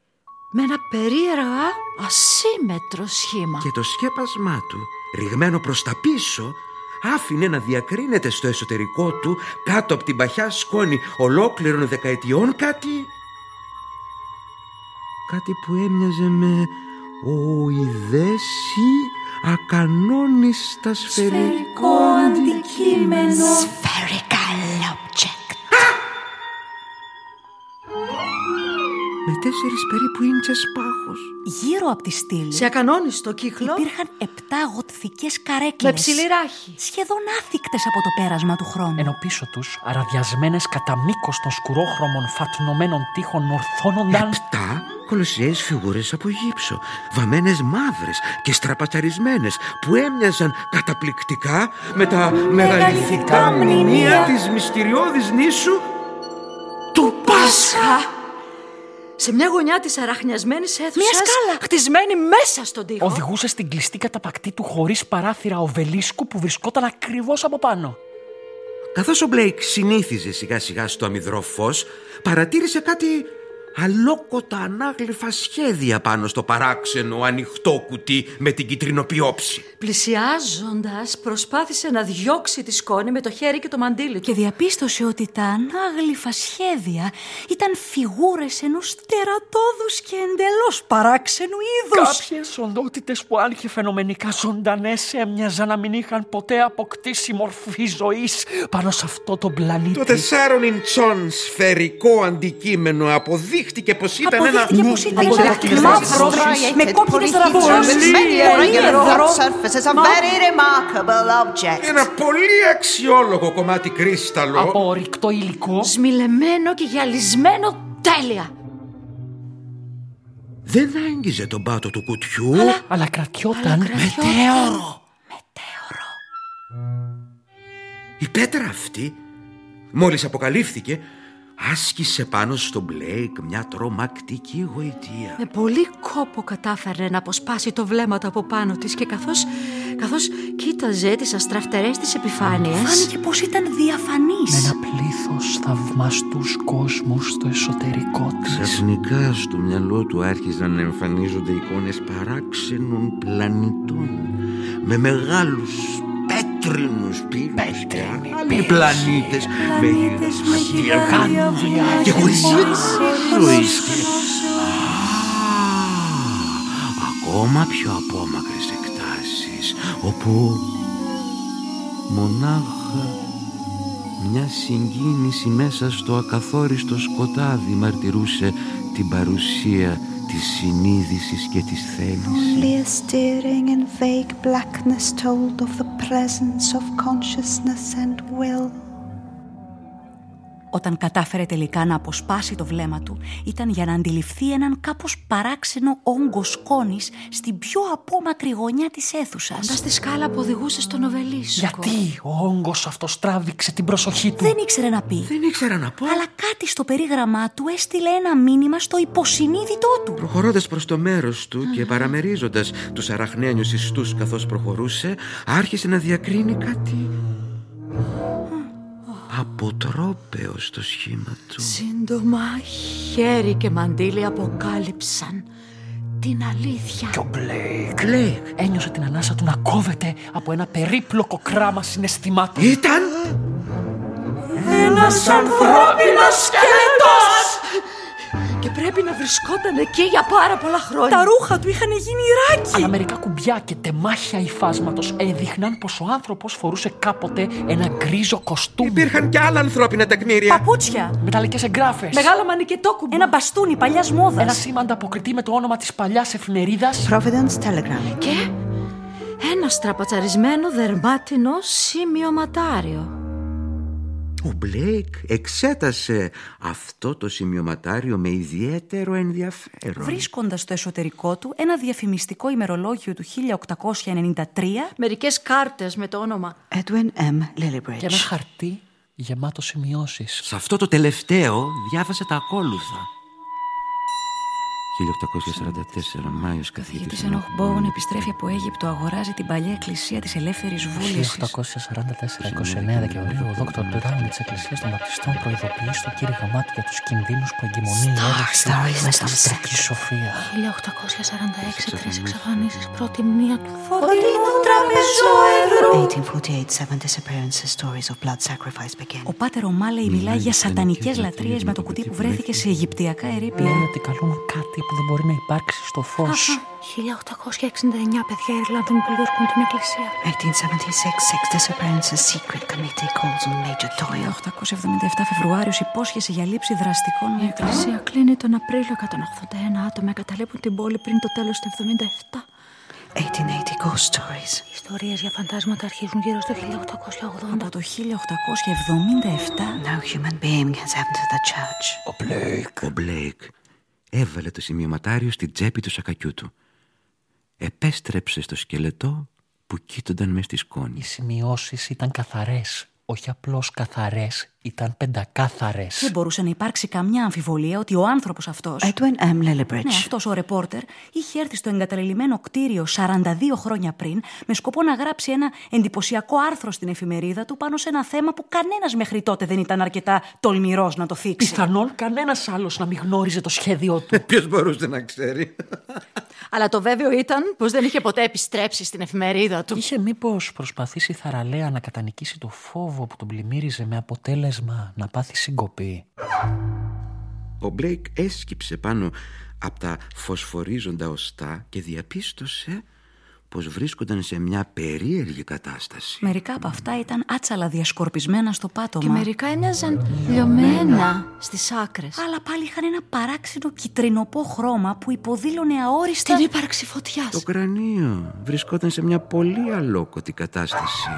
με ένα περίεργα ασύμετρο σχήμα. και το σκέπασμά του, ρηγμένο προς τα πίσω, άφηνε να διακρίνεται στο εσωτερικό του κάτω από την παχιά σκόνη ολόκληρων δεκαετιών κάτι... Κάτι που έμοιαζε με οειδές ή ακανόνιστα σφαιρικό αντικείμενο. Spherical object. Με τέσσερις περίπου ίντσες πάχος. Γύρω από τη στήλη Σε ακανόνιστο κύκλο. υπήρχαν επτά γοτθικές καρέκλες. Με ψηλή ράχη. Σχεδόν άθικτες από το πέρασμα του χρόνου. Ενώ πίσω τους, αραδιασμένες κατά μήκος των σκουρόχρωμων φατνωμένων τείχων, ορθώνονταν. Επτά κολοσιαίες φιγούρες από γύψο, βαμμένες μαύρες και στραπατσαρισμένες που έμοιαζαν καταπληκτικά με τα μεγαλυθικά μνημεία της μυστηριώδης νήσου του Πάσχα. Σε μια γωνιά της αραχνιασμένης αίθουσας. Μια σκάλα. Χτισμένη μέσα στον τοίχο. Οδηγούσε στην κλειστή καταπακτή του χωρίς παράθυρα οβελίσκου που βρισκόταν ακριβώς από πάνω. Καθώς ο Μπλέικ συνήθιζε σιγά σιγά στο αμυδρό φως, παρατήρησε κάτι αλόκοτα ανάγλυφα σχέδια πάνω στο παράξενο ανοιχτό κουτί με την κυτρινοπιόψη. Πλησιάζοντας προσπάθησε να διώξει τη σκόνη με το χέρι και το μαντίλι του. Και διαπίστωσε ότι τα ανάγλυφα σχέδια ήταν φιγούρες ενός τερατώδους και εντελώς παράξενου είδους. Κάποιες οντότητες που αν και φαινομενικά ζωντανές έμοιαζαν να μην είχαν ποτέ αποκτήσει μορφή ζωής πάνω σε αυτό το πλανήτη. Το τεσσάρων ιντσών σφαιρικό αντικείμενο αποδείχτηκε πως ήταν ένα... Αποδείχτηκε πως ήταν αποδείχτηκε ένα μαύρο με κόκκινες ραβδούς. Πολύ surfaces, a very remarkable object. Ένα πολύ αξιόλογο κομμάτι κρίσταλο. Από ορυκτό υλικό. Σμιλεμένο και γυαλισμένο τέλεια. Δεν άγγιζε τον πάτο του κουτιού. Αλλά κρατιόταν. Μετέωρο. Η πέτρα αυτή, μόλις αποκαλύφθηκε, άσκησε πάνω στον Μπλέικ μια τρομακτική γοητεία. Με πολύ κόπο κατάφερε να αποσπάσει το βλέμμα του από πάνω της και καθώς, καθώς κοίταζε τις αστραφτερές της επιφάνειες... Φάνηκε πως ήταν διαφανής. Με ένα πλήθος θαυμαστούς κόσμους στο εσωτερικό της. Ξαφνικά στο μυαλό του άρχιζαν να εμφανίζονται εικόνες παράξενων πλανητών με μεγάλους πέτρινους πύργους και άλλοι πλανήτες με γιγάντια και χωρίς ζωής και- Α, ακόμα πιο απόμακρες εκτάσεις όπου μονάχα μια συγκίνηση μέσα στο ακαθόριστο σκοτάδι μαρτυρούσε την παρουσία της συνείδησης και της θέλησης. Only a steering in vague blackness told of the presence of consciousness and will. Όταν κατάφερε τελικά να αποσπάσει το βλέμμα του, ήταν για να αντιληφθεί έναν κάπως παράξενο όγκο σκόνης στην πιο απόμακρη γωνιά της αίθουσας. Κοντά στη σκάλα που οδηγούσε στον Οβελίσκο. Γιατί ο όγκος αυτός τράβηξε την προσοχή του; Δεν ήξερε να πει. Δεν ήξερα να πω. Αλλά κάτι στο περίγραμμά του έστειλε ένα μήνυμα στο υποσυνείδητό του. Προχωρώντας προς το μέρος του και παραμερίζοντας τους αραχνένιους ιστούς καθώς προχωρούσε, άρχισε να διακρίνει κάτι αποτρόπαιο στο σχήμα του. Σύντομα χέρι και μαντίλι αποκάλυψαν την αλήθεια. Και ο Μπλέικ Μπλέικ, ένιωσε την ανάσα του να κόβεται από ένα περίπλοκο κράμα συναισθημάτων. ήταν Ένας ανθρώπινος σκέλετος! Και πρέπει να βρισκόταν εκεί για πάρα πολλά χρόνια. Τα ρούχα του είχαν γίνει ράκι. Αλλά μερικά κουμπιά και τεμάχια υφάσματος έδειχναν πως ο άνθρωπος φορούσε κάποτε ένα γκρίζο κοστούμι. Υπήρχαν και άλλα ανθρώπινα τεκμήρια. Παπούτσια. Μεταλλικές εγγράφες. Μεγάλο μανικετόκουμπο. Ένα μπαστούνι παλιάς μόδας. Ένα σήμα ανταποκριτή με το όνομα της παλιάς εφημερίδας. Providence Telegram. Και ένα στραπατσαρισμένο δερμάτινο σημειωματάριο. Ο Μπλέικ εξέτασε αυτό το σημειωματάριο με ιδιαίτερο ενδιαφέρον. Βρίσκοντας στο εσωτερικό του ένα διαφημιστικό ημερολόγιο του 1893 Μερικές κάρτες με το όνομα. Edwin M. Και ένα Lillibridge. χαρτί γεμάτο σημειώσεις. Σε αυτό το τελευταίο διάβασε τα ακόλουθα. 1844 Μάιος Ο καθηγητής καθηγητής Ενοχ Μπόουν επιστρέφει από Αίγυπτο, αγοράζει την παλιά εκκλησία της Ελεύθερης Βούλησης. 1844, 29 Δεκεμβρίου, ο Δόκτωρ Μπράουν της Εκκλησίας των Βαπτιστών προειδοποιεί στο κήρυγαμά του για τους κινδύνους που εγκυμονεί η αίρεση Star, με star, την Τρική Σοφίας. 1846 τρεις εξαφανίσεις πρώτη μία του 1848, seven disappearances stories of blood sacrifice begin. Ο Πάτερ Ομάλεϊ μιλάει για σατανικές λατρείες με το κουτί που βρέθηκε σε Αιγυπτιακά ερήπια. Λένε ότι καλούν κάτι που δεν μπορεί να υπάρξει στο φως. 1869 παιδιά Ιρλανδών πολιορκούν την εκκλησία 1876, six disappearances secret committee calls on Major Doyle. 1877 Φεβρουάριος υπόσχεση για λήψη δραστικών Η μέτρων. εκκλησία κλείνει τον Απρίλιο 181 άτομα εγκαταλείπουν την πόλη πριν το τέλος του 77 1880 ghost stories. Ιστορίες για φαντάσματα αρχίζουν γύρω στο 1880 Από το 1877 No human being has entered the church. Ο Μπλέικ. Ο Μπλέικ έβαλε το σημειωματάριο στην τσέπη του σακακιού του. Επέστρεψε στο σκελετό που κείτονταν μες στη σκόνη. Οι σημειώσεις ήταν καθαρές. Όχι απλώς καθαρές, ήταν πεντακάθαρες. δεν μπορούσε να υπάρξει καμιά αμφιβολία ότι ο άνθρωπος αυτός Edwin M. Lillibridge. Ναι, αυτός ο ρεπόρτερ είχε έρθει στο εγκαταλελειμμένο κτίριο 42 χρόνια πριν με σκοπό να γράψει ένα εντυπωσιακό άρθρο στην εφημερίδα του πάνω σε ένα θέμα που κανένας μέχρι τότε δεν ήταν αρκετά τολμηρός να το θίξει. Πιθανόν κανένας άλλος να μην γνώριζε το σχέδιό του. Ποιος μπορούσε να ξέρει; Αλλά το βέβαιο ήταν πως δεν είχε ποτέ επιστρέψει στην εφημερίδα του. Είχε μήπως προσπαθήσει θαραλέα να κατανικήσει το φόβο που τον πλημμύριζε με αποτέλεσμα να πάθει συγκοπή. Ο Μπλέικ έσκυψε πάνω από τα φωσφορίζοντα οστά και διαπίστωσε πως βρίσκονταν σε μια περίεργη κατάσταση. Μερικά από αυτά ήταν άτσαλα διασκορπισμένα στο πάτωμα. Και μερικά έμοιαζαν λιωμένα στις άκρες. Αλλά πάλι είχαν ένα παράξενο κυτρινοπό χρώμα που υποδήλωνε αόριστα. Την ύπαρξη φωτιάς. Το κρανίο βρισκόταν σε μια πολύ αλόκοτη κατάσταση.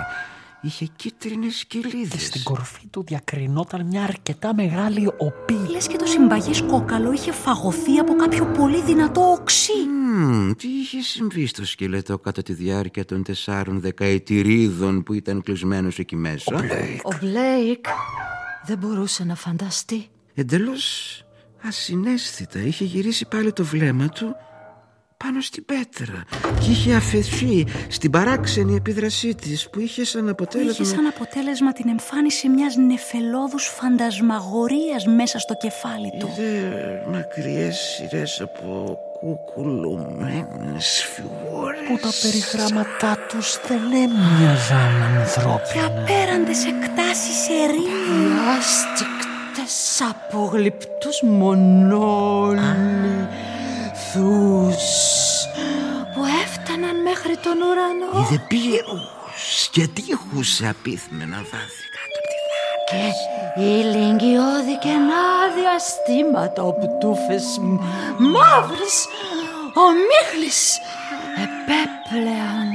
Είχε κίτρινες κοιλίδες. Στην κορφή του διακρινόταν μια αρκετά μεγάλη οπή. Λες και το συμπαγές κόκαλο είχε φαγωθεί από κάποιο πολύ δυνατό οξύ. Μμμ, τι είχε συμβεί στο σκελετό κατά τη διάρκεια των τεσσάρων δεκαετηρίδων που ήταν κλεισμένος εκεί μέσα; Ο Μπλέικ δεν μπορούσε να φανταστεί. Εντελώς ασυναίσθητα είχε γυρίσει πάλι το βλέμμα του πάνω στην πέτρα και είχε αφαιθεί στην παράξενη επίδρασή της που είχε σαν Είχε αποτέλεσμα... σαν αποτέλεσμα την εμφάνιση μιας νεφελώδους φαντασμαγορίας μέσα στο κεφάλι του. Είδε μακριές σειρές από κουκουλωμένες φιγούρες. που τα περιγράμματά τους δεν έμοιαζαν Και ανθρώπινα. απέραντες εκτάσεις ερήμου. Άστικτες από γλυπτούς μονόλιθους που έφταναν μέχρι τον ουρανό Είδε πύρους και τείχους σε απίθμενα βάθη κάτω από τη και ηλικιώδη κενά διαστήματα όπου τούφες μαύρες ομίχλης επέπλεαν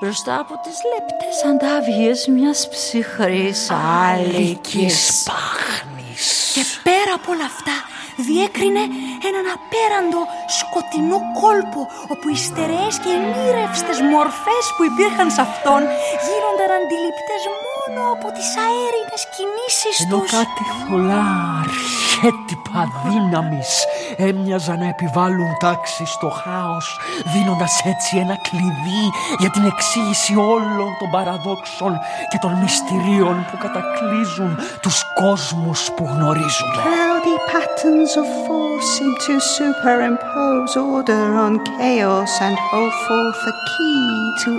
μπροστά από τις λεπτές αντάβιες μιας ψυχρής άλικης. πάχνης. Και πέρα από όλα αυτά διέκρινε έναν απέραντο σκοτεινό κόλπο όπου οι στερεές και οι μοίρευστες μορφές που υπήρχαν σε αυτόν γίνονταν αντιληπτές μόνο από τις αέρινες κινήσεις Ενώ τους. κάτι θολά αρχέτυπα δύναμης έμοιαζαν να επιβάλλουν τάξη στο χάος δίνοντας έτσι ένα κλειδί για την εξήγηση όλων των παραδόξων και των μυστηρίων που κατακλείζουν τους κόσμους που γνωρίζουμε. Cloudy patterns of force seem to superimpose order on chaos and hold forth a key to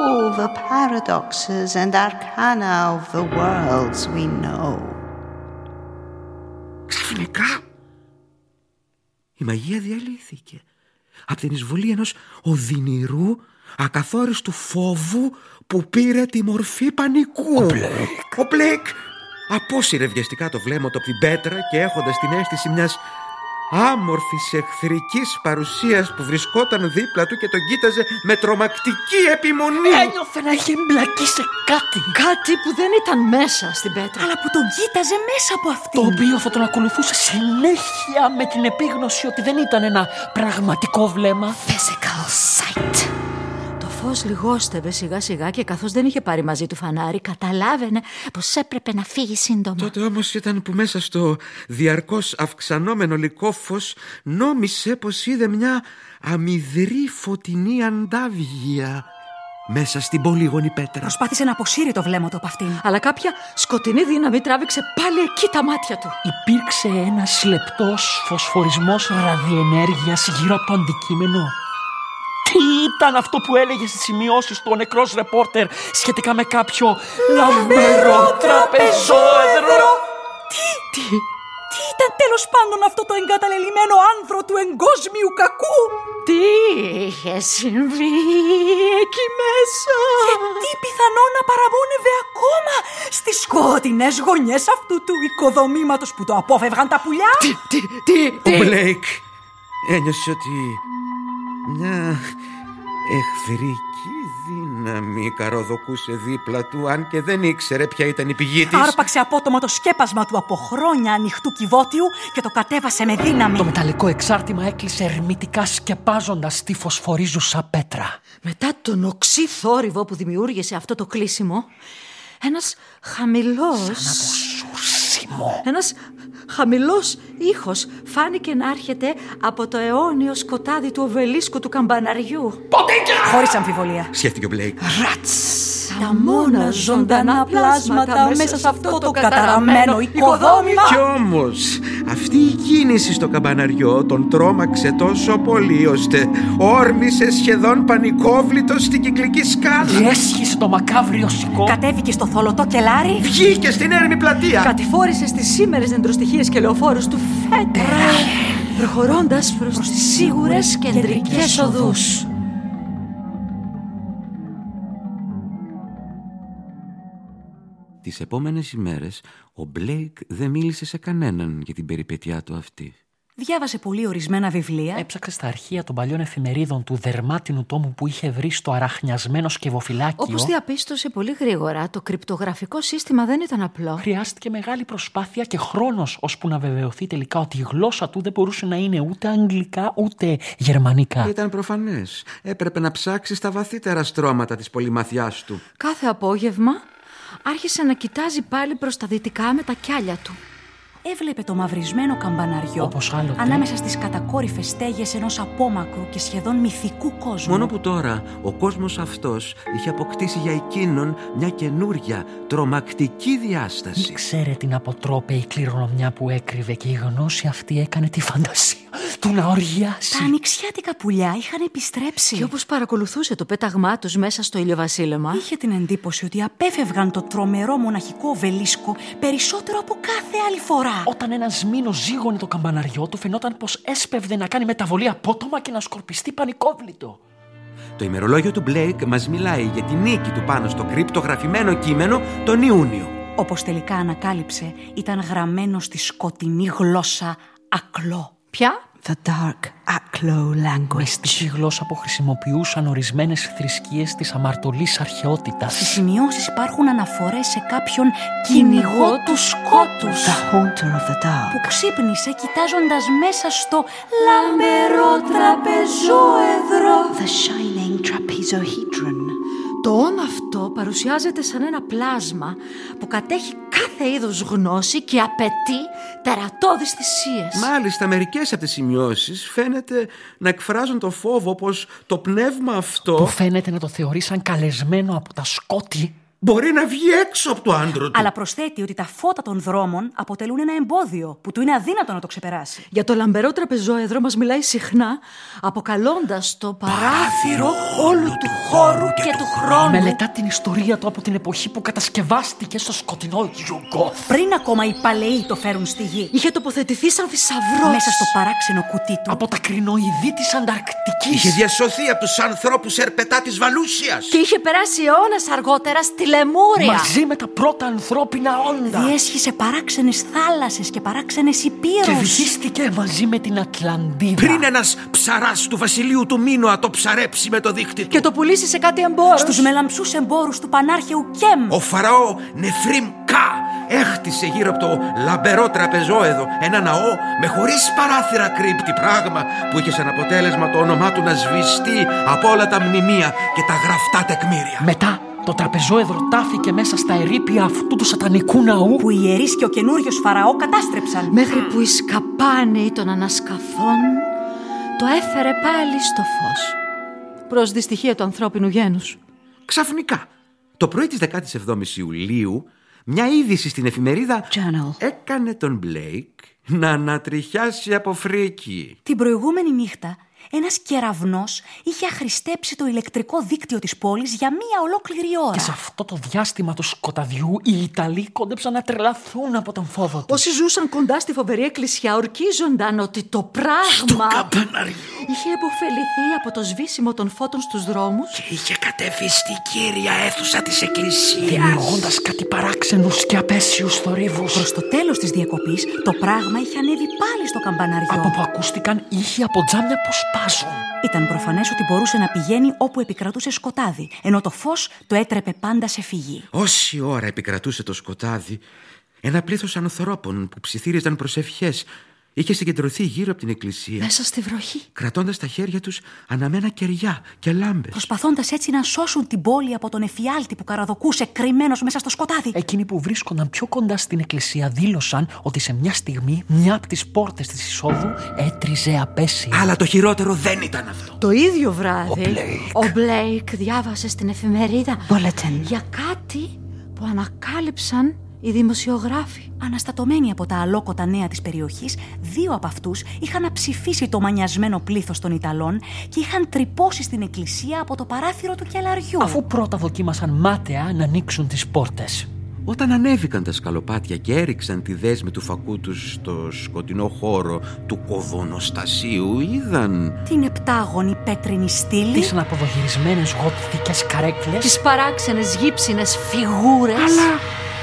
all the paradoxes and arcana of the worlds we know. Ξαφνικά η μαγεία διαλύθηκε από την εισβολή ενός οδυνηρού ακαθόριστου φόβου που πήρε τη μορφή πανικού. Ο Μπλέικ. Ο Μπλέικ απόσυρε βιαστικά το βλέμμα του από την πέτρα και έχοντας την αίσθηση μιας άμορφης εχθρικής παρουσίας που βρισκόταν δίπλα του και τον κοίταζε με τρομακτική επιμονή. Ένιωθε να έχει εμπλακεί σε κάτι Κάτι που δεν ήταν μέσα στην πέτρα. Αλλά που τον κοίταζε μέσα από το αυτήν. οποίο θα τον ακολουθούσε συνέχεια με την επίγνωση ότι δεν ήταν ένα πραγματικό βλέμμα Physical sight. Το φως λιγόστευε σιγά σιγά και καθώς δεν είχε πάρει μαζί του φανάρι καταλάβαινε πως έπρεπε να φύγει σύντομα. Τότε όμως ήταν που μέσα στο διαρκώς αυξανόμενο λικόφος νόμισε πως είδε μια αμυδρή φωτεινή αντάβγεια μέσα στην πολύγωνη πέτρα. Προσπάθησε να αποσύρει το βλέμμα του από αυτήν. Αλλά κάποια σκοτεινή δύναμη τράβηξε πάλι εκεί τα μάτια του. Υπήρξε ένας λεπτός φωσφορισμός ραδιενέργειας γύρω από το αντικείμενο. Τι ήταν αυτό που έλεγε στις σημειώσεις του ο νεκρός ρεπόρτερ σχετικά με κάποιο λαμπερό τραπεζόεδρο. Τι, τι, τι ήταν τέλος πάντων αυτό το εγκαταλελειμμένο άνθρο του εγκόσμιου κακού; Τι είχε συμβεί εκεί μέσα; Και τι πιθανό να παραμόνευε ακόμα στις σκότεινες γωνιές αυτού του οικοδομήματος που το απόφευγαν τα πουλιά; Τι, τι, τι, Ο Μπλέικ ένιωσε ότι μια εχθρική δύναμη καροδοκούσε δίπλα του αν και δεν ήξερε ποια ήταν η πηγή της. Άρπαξε απότομα το σκέπασμα του από χρόνια ανοιχτού κυβότιου και το κατέβασε με δύναμη. Το μεταλλικό εξάρτημα έκλεισε ερμητικά σκεπάζοντας τη φωσφορίζουσα πέτρα. Μετά τον οξύ θόρυβο που δημιούργησε αυτό το κλείσιμο, ένας χαμηλός... Σαν από σουρσιμό. Ένας χαμηλός ήχος φάνηκε να έρχεται από το αιώνιο σκοτάδι του οβελίσκου του καμπαναριού. Χωρίς αμφιβολία. Σκέφτηκε ο Μπλέικ. Τα μόνα ζωντανά πλάσματα μέσα σε αυτό το καταραμένο οικοδόμημα. Κι όμως αυτή η κίνηση στο καμπαναριό τον τρόμαξε τόσο πολύ ώστε όρμησε σχεδόν πανικόβλητο στην κυκλική σκάλα. Διέσχισε το μακάβριο σηκώ. Κατέβηκε στο θολωτό κελάρι. Βγήκε στην έρημη πλατεία. Κατηφόρησε στις σήμερες δεντροστοιχίες και λεωφόρους του Φέντερα, προχωρώντας προς τις σίγουρες κεντρικές οδούς. Τις επόμενες ημέρες ο Μπλέικ δεν μίλησε σε κανέναν για την περιπέτειά του αυτή. Διάβασε πολύ ορισμένα βιβλία. Έψαξε στα αρχεία των παλιών εφημερίδων του δερμάτινου τόμου που είχε βρει στο αραχνιασμένο σκευοφυλάκιο. Όπως διαπίστωσε πολύ γρήγορα, το κρυπτογραφικό σύστημα δεν ήταν απλό. Χρειάστηκε μεγάλη προσπάθεια και χρόνος ώσπου να βεβαιωθεί τελικά ότι η γλώσσα του δεν μπορούσε να είναι ούτε αγγλικά ούτε γερμανικά. Ήταν προφανές. Έπρεπε να ψάξεις στα βαθύτερα στρώματα της πολυμαθιάς του. Κάθε απόγευμα άρχισε να κοιτάζει πάλι προς τα δυτικά με τα κιάλια του. Έβλεπε το μαυρισμένο καμπαναριό Όπως άλλοτε. ανάμεσα στις κατακόρυφες στέγες ενός απόμακρου και σχεδόν μυθικού κόσμου. Μόνο που τώρα ο κόσμος αυτός είχε αποκτήσει για εκείνον μια καινούρια, τρομακτική διάσταση. Ήξερε την αποτρόπαιη κληρονομιά που έκρυβε και η γνώση αυτή έκανε τη φαντασία του να οργιάσει. Τα ανοιξιάτικα πουλιά είχαν επιστρέψει. Και όπως παρακολουθούσε το πέταγμά τους μέσα στο ηλιοβασίλεμα, Είχε την εντύπωση ότι απέφευγαν το τρομερό μοναχικό οβελίσκο περισσότερο από κάθε άλλη φορά. Όταν ένας μήνος ζήγωνε το καμπαναριό του, φαινόταν πως έσπευδε να κάνει μεταβολή απότομα και να σκορπιστεί πανικόβλητο. Το ημερολόγιο του Μπλέικ μας μιλάει για τη νίκη του πάνω στο κρυπτογραφημένο κείμενο τον Ιούνιο. Όπως τελικά ανακάλυψε, ήταν γραμμένο στη σκοτεινή γλώσσα ακλό. πια The dark Aklo language. Μυστική γλώσσα που χρησιμοποιούσαν ορισμένες θρησκείες της αμαρτωλής αρχαιότητας. Στις σημειώσεις υπάρχουν αναφορές σε κάποιον κυνηγό του σκότους The haunter of the dark. που ξύπνησε κοιτάζοντας μέσα στο λαμπερό τραπεζόεδρο. The shining trapezohedron. Το όν αυτό παρουσιάζεται σαν ένα πλάσμα που κατέχει κάθε είδους γνώση και απαιτεί τερατώδεις θυσίες. Μάλιστα, μερικές από τις σημειώσεις φαίνεται να εκφράζουν το φόβο πως το πνεύμα Που αυτό φαίνεται να το θεωρεί σαν καλεσμένο από τα σκότη. Μπορεί να βγει έξω από το άντρο του. Αλλά προσθέτει ότι τα φώτα των δρόμων αποτελούν ένα εμπόδιο που του είναι αδύνατο να το ξεπεράσει. Για το λαμπερό τραπεζόεδρο μας μιλάει συχνά, αποκαλώντας το παράθυρο όλου του χώρου και του χρόνου. Μελετά την ιστορία του από την εποχή που κατασκευάστηκε στο σκοτεινό Γιουγκόθ. Πριν ακόμα οι παλαιοί το φέρουν στη γη. Είχε τοποθετηθεί σαν θησαυρός. Μέσα στο παράξενο κουτί του. Από τα κρινοειδή της Ανταρκτικής. Είχε διασωθεί από τους ανθρώπους ερπετά της Βαλούσιας. Και είχε περάσει αιώνας αργότερα στη Λεμούρια. Μαζί με τα πρώτα ανθρώπινα όντα. Διέσχισε παράξενες θάλασσες και παράξενες Και υπήρους. βυθίστηκε μαζί με την Ατλαντίδα. Πριν ένας ψαράς του βασιλείου του Μίνωα το ψαρέψει με το δίχτυ του. Και το πουλήσει σε κάτι εμπόρους. Στους μελαμψούς εμπόρους του Πανάρχαιου Κέμ. Ο Φαραώ Νεφρίμ Κα Έχτισε γύρω από το λαμπερό τραπεζόεδο ένα ναό με χωρίς παράθυρα κρύπτη πράγμα που είχε σαν αποτέλεσμα το όνομά του να σβηστεί από όλα τα μνημεία και τα γραφτά τεκμήρια. Μετά το τραπεζόεδρο τάφηκε μέσα στα ερήπια αυτού του σατανικού ναού που οι ιερείς και ο καινούριο Φαραώ κατάστρεψαν. Μέχρι που οι σκαπάνοι των ανασκαφών το έφερε πάλι στο φως. Προς δυστυχία του ανθρώπινου γένους. Ξαφνικά, το πρωί της 17ης Ιουλίου, μια είδηση στην εφημερίδα Journal. έκανε τον Μπλέικ να ανατριχιάσει από φρίκη. Την προηγούμενη νύχτα ένας κεραυνός είχε αχρηστέψει το ηλεκτρικό δίκτυο της πόλης για μία ολόκληρη ώρα. Και σε αυτό το διάστημα του σκοταδιού οι Ιταλοί κόντεψαν να τρελαθούν από τον φόβο τους. Όσοι ζούσαν κοντά στη φοβερή εκκλησιά ορκίζονταν ότι το πράγμα είχε υποφεληθεί από το σβήσιμο των φώτων στους δρόμους Και είχε κατέβει στη κύρια αίθουσα της εκκλησίας. Δημιουργώντας κάτι παράξενους και απέσιους θορύβους. Προς το τέλος της διακοπής το πράγμα είχε ανέβει πάλι στο καμπαναριό. Από που ακούστηκαν ήχοι από τζάμια που σπάζουν. Ήταν προφανές ότι μπορούσε να πηγαίνει όπου επικρατούσε σκοτάδι, ενώ το φως το έτρεπε πάντα σε φυγή. Όση ώρα επικρατούσε το σκοτάδι, ένα πλήθος ανθρώπων που ψιθύριζαν προσευχές είχε συγκεντρωθεί γύρω από την εκκλησία, μέσα στη βροχή. κρατώντας στα χέρια τους αναμμένα κεριά και λάμπες. Προσπαθώντας έτσι να σώσουν την πόλη από τον εφιάλτη που καραδοκούσε κρυμμένος μέσα στο σκοτάδι. Εκείνοι που βρίσκονταν πιο κοντά στην εκκλησία δήλωσαν ότι σε μια στιγμή μια από τις πόρτες της εισόδου έτριζε απαίσια. Αλλά το χειρότερο δεν ήταν αυτό. Το ίδιο βράδυ, Ο Μπλέικ. ο Μπλέικ διάβασε στην εφημερίδα Bulletin. για κάτι που ανακάλυψαν οι δημοσιογράφοι. Αναστατωμένοι από τα αλόκοτα νέα της περιοχής, δύο από αυτούς είχαν αψηφίσει το μανιασμένο πλήθος των Ιταλών και είχαν τρυπώσει στην εκκλησία από το παράθυρο του κελαριού. Αφού πρώτα δοκίμασαν μάταια να ανοίξουν τις πόρτες. Όταν ανέβηκαν τα σκαλοπάτια και έριξαν τη δέσμη του φακού τους στο σκοτεινό χώρο του κοδονοστασίου, είδαν... Την επτάγωνη πέτρινη στήλη. Τις αναποδογυρισμένες γοτθικές καρέκλες. Τις παράξενες γύψινες φιγούρες. Αλλά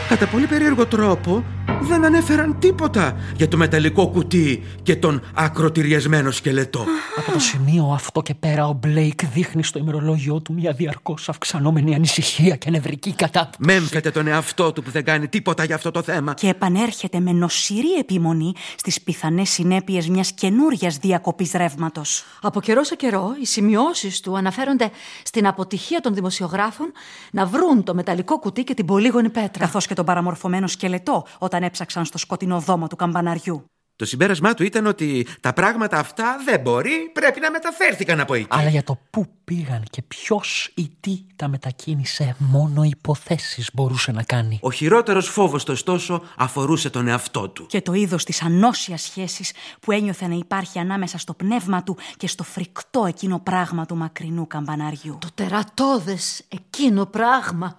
κατά πολύ περίεργο τρόπο δεν ανέφεραν τίποτα για το μεταλλικό κουτί και τον ακροτηριασμένο σκελετό. Από το σημείο αυτό και πέρα ο Μπλέικ δείχνει στο ημερολόγιο του μια διαρκώς αυξανόμενη ανησυχία και νευρική κατάπτωση. Μέμφεται τον εαυτό του που δεν κάνει τίποτα για αυτό το θέμα. και επανέρχεται με νοσηρή επιμονή στις πιθανές συνέπειες μιας καινούριας διακοπής ρεύματος. Από καιρό σε καιρό, οι σημειώσεις του αναφέρονται στην αποτυχία των δημοσιογράφων να βρουν το μεταλλικό κουτί και την πολύγωνη πέτρα. Καθώς και τον παραμορφωμένο σκελετό όταν έψαξαν στο σκοτεινό δώμα του καμπαναριού. Το συμπέρασμά του ήταν ότι τα πράγματα αυτά δεν μπορεί, πρέπει να μεταφέρθηκαν από εκεί. Αλλά για το πού πήγαν και ποιος ή τι τα μετακίνησε, μόνο υποθέσεις μπορούσε να κάνει. Ο χειρότερος φόβος του ωστόσο αφορούσε τον εαυτό του. Και το είδος της ανώσιας σχέσης που ένιωθε να υπάρχει ανάμεσα στο πνεύμα του και στο φρικτό εκείνο πράγμα του μακρινού καμπαναριού. Το τερατώδες εκείνο πράγμα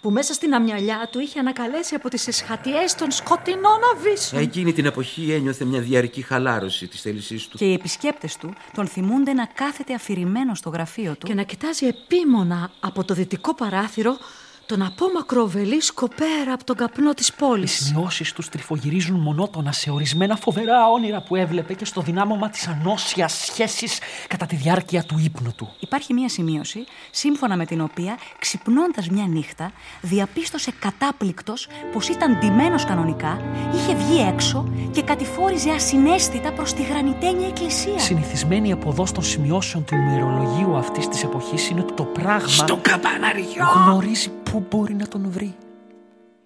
που μέσα στην αμυαλιά του είχε ανακαλέσει από τις εσχατιές των σκοτεινών αβύσσων. Εκείνη την εποχή ένιωθε μια διαρκή χαλάρωση της θέλησής του. Και οι επισκέπτες του τον θυμούνται να κάθεται αφηρημένο στο γραφείο του Και να κοιτάζει επίμονα από το δυτικό παράθυρο τον απόμακρο βελίσκο πέρα από τον καπνό της Οι πόλης. σημειώσεις τους τριφογυρίζουν μονότονα σε ορισμένα φοβερά όνειρα που έβλεπε και στο δυνάμωμα της ανώσιας σχέσης κατά τη διάρκεια του ύπνου του. Υπάρχει μία σημείωση, σύμφωνα με την οποία, ξυπνώντας μια νύχτα, διαπίστωσε κατάπληκτος πως ήταν ντυμένος κανονικά, είχε βγει έξω και κατηφόριζε ασυναίσθητα προς τη γρανιτένια εκκλησία. Συνηθισμένη αποδός των σημειώσεων του ημερολογίου αυτής της εποχής είναι ότι το πράγμα Στο καμπαναριό! γνωρίζει πού μπορεί να τον βρει.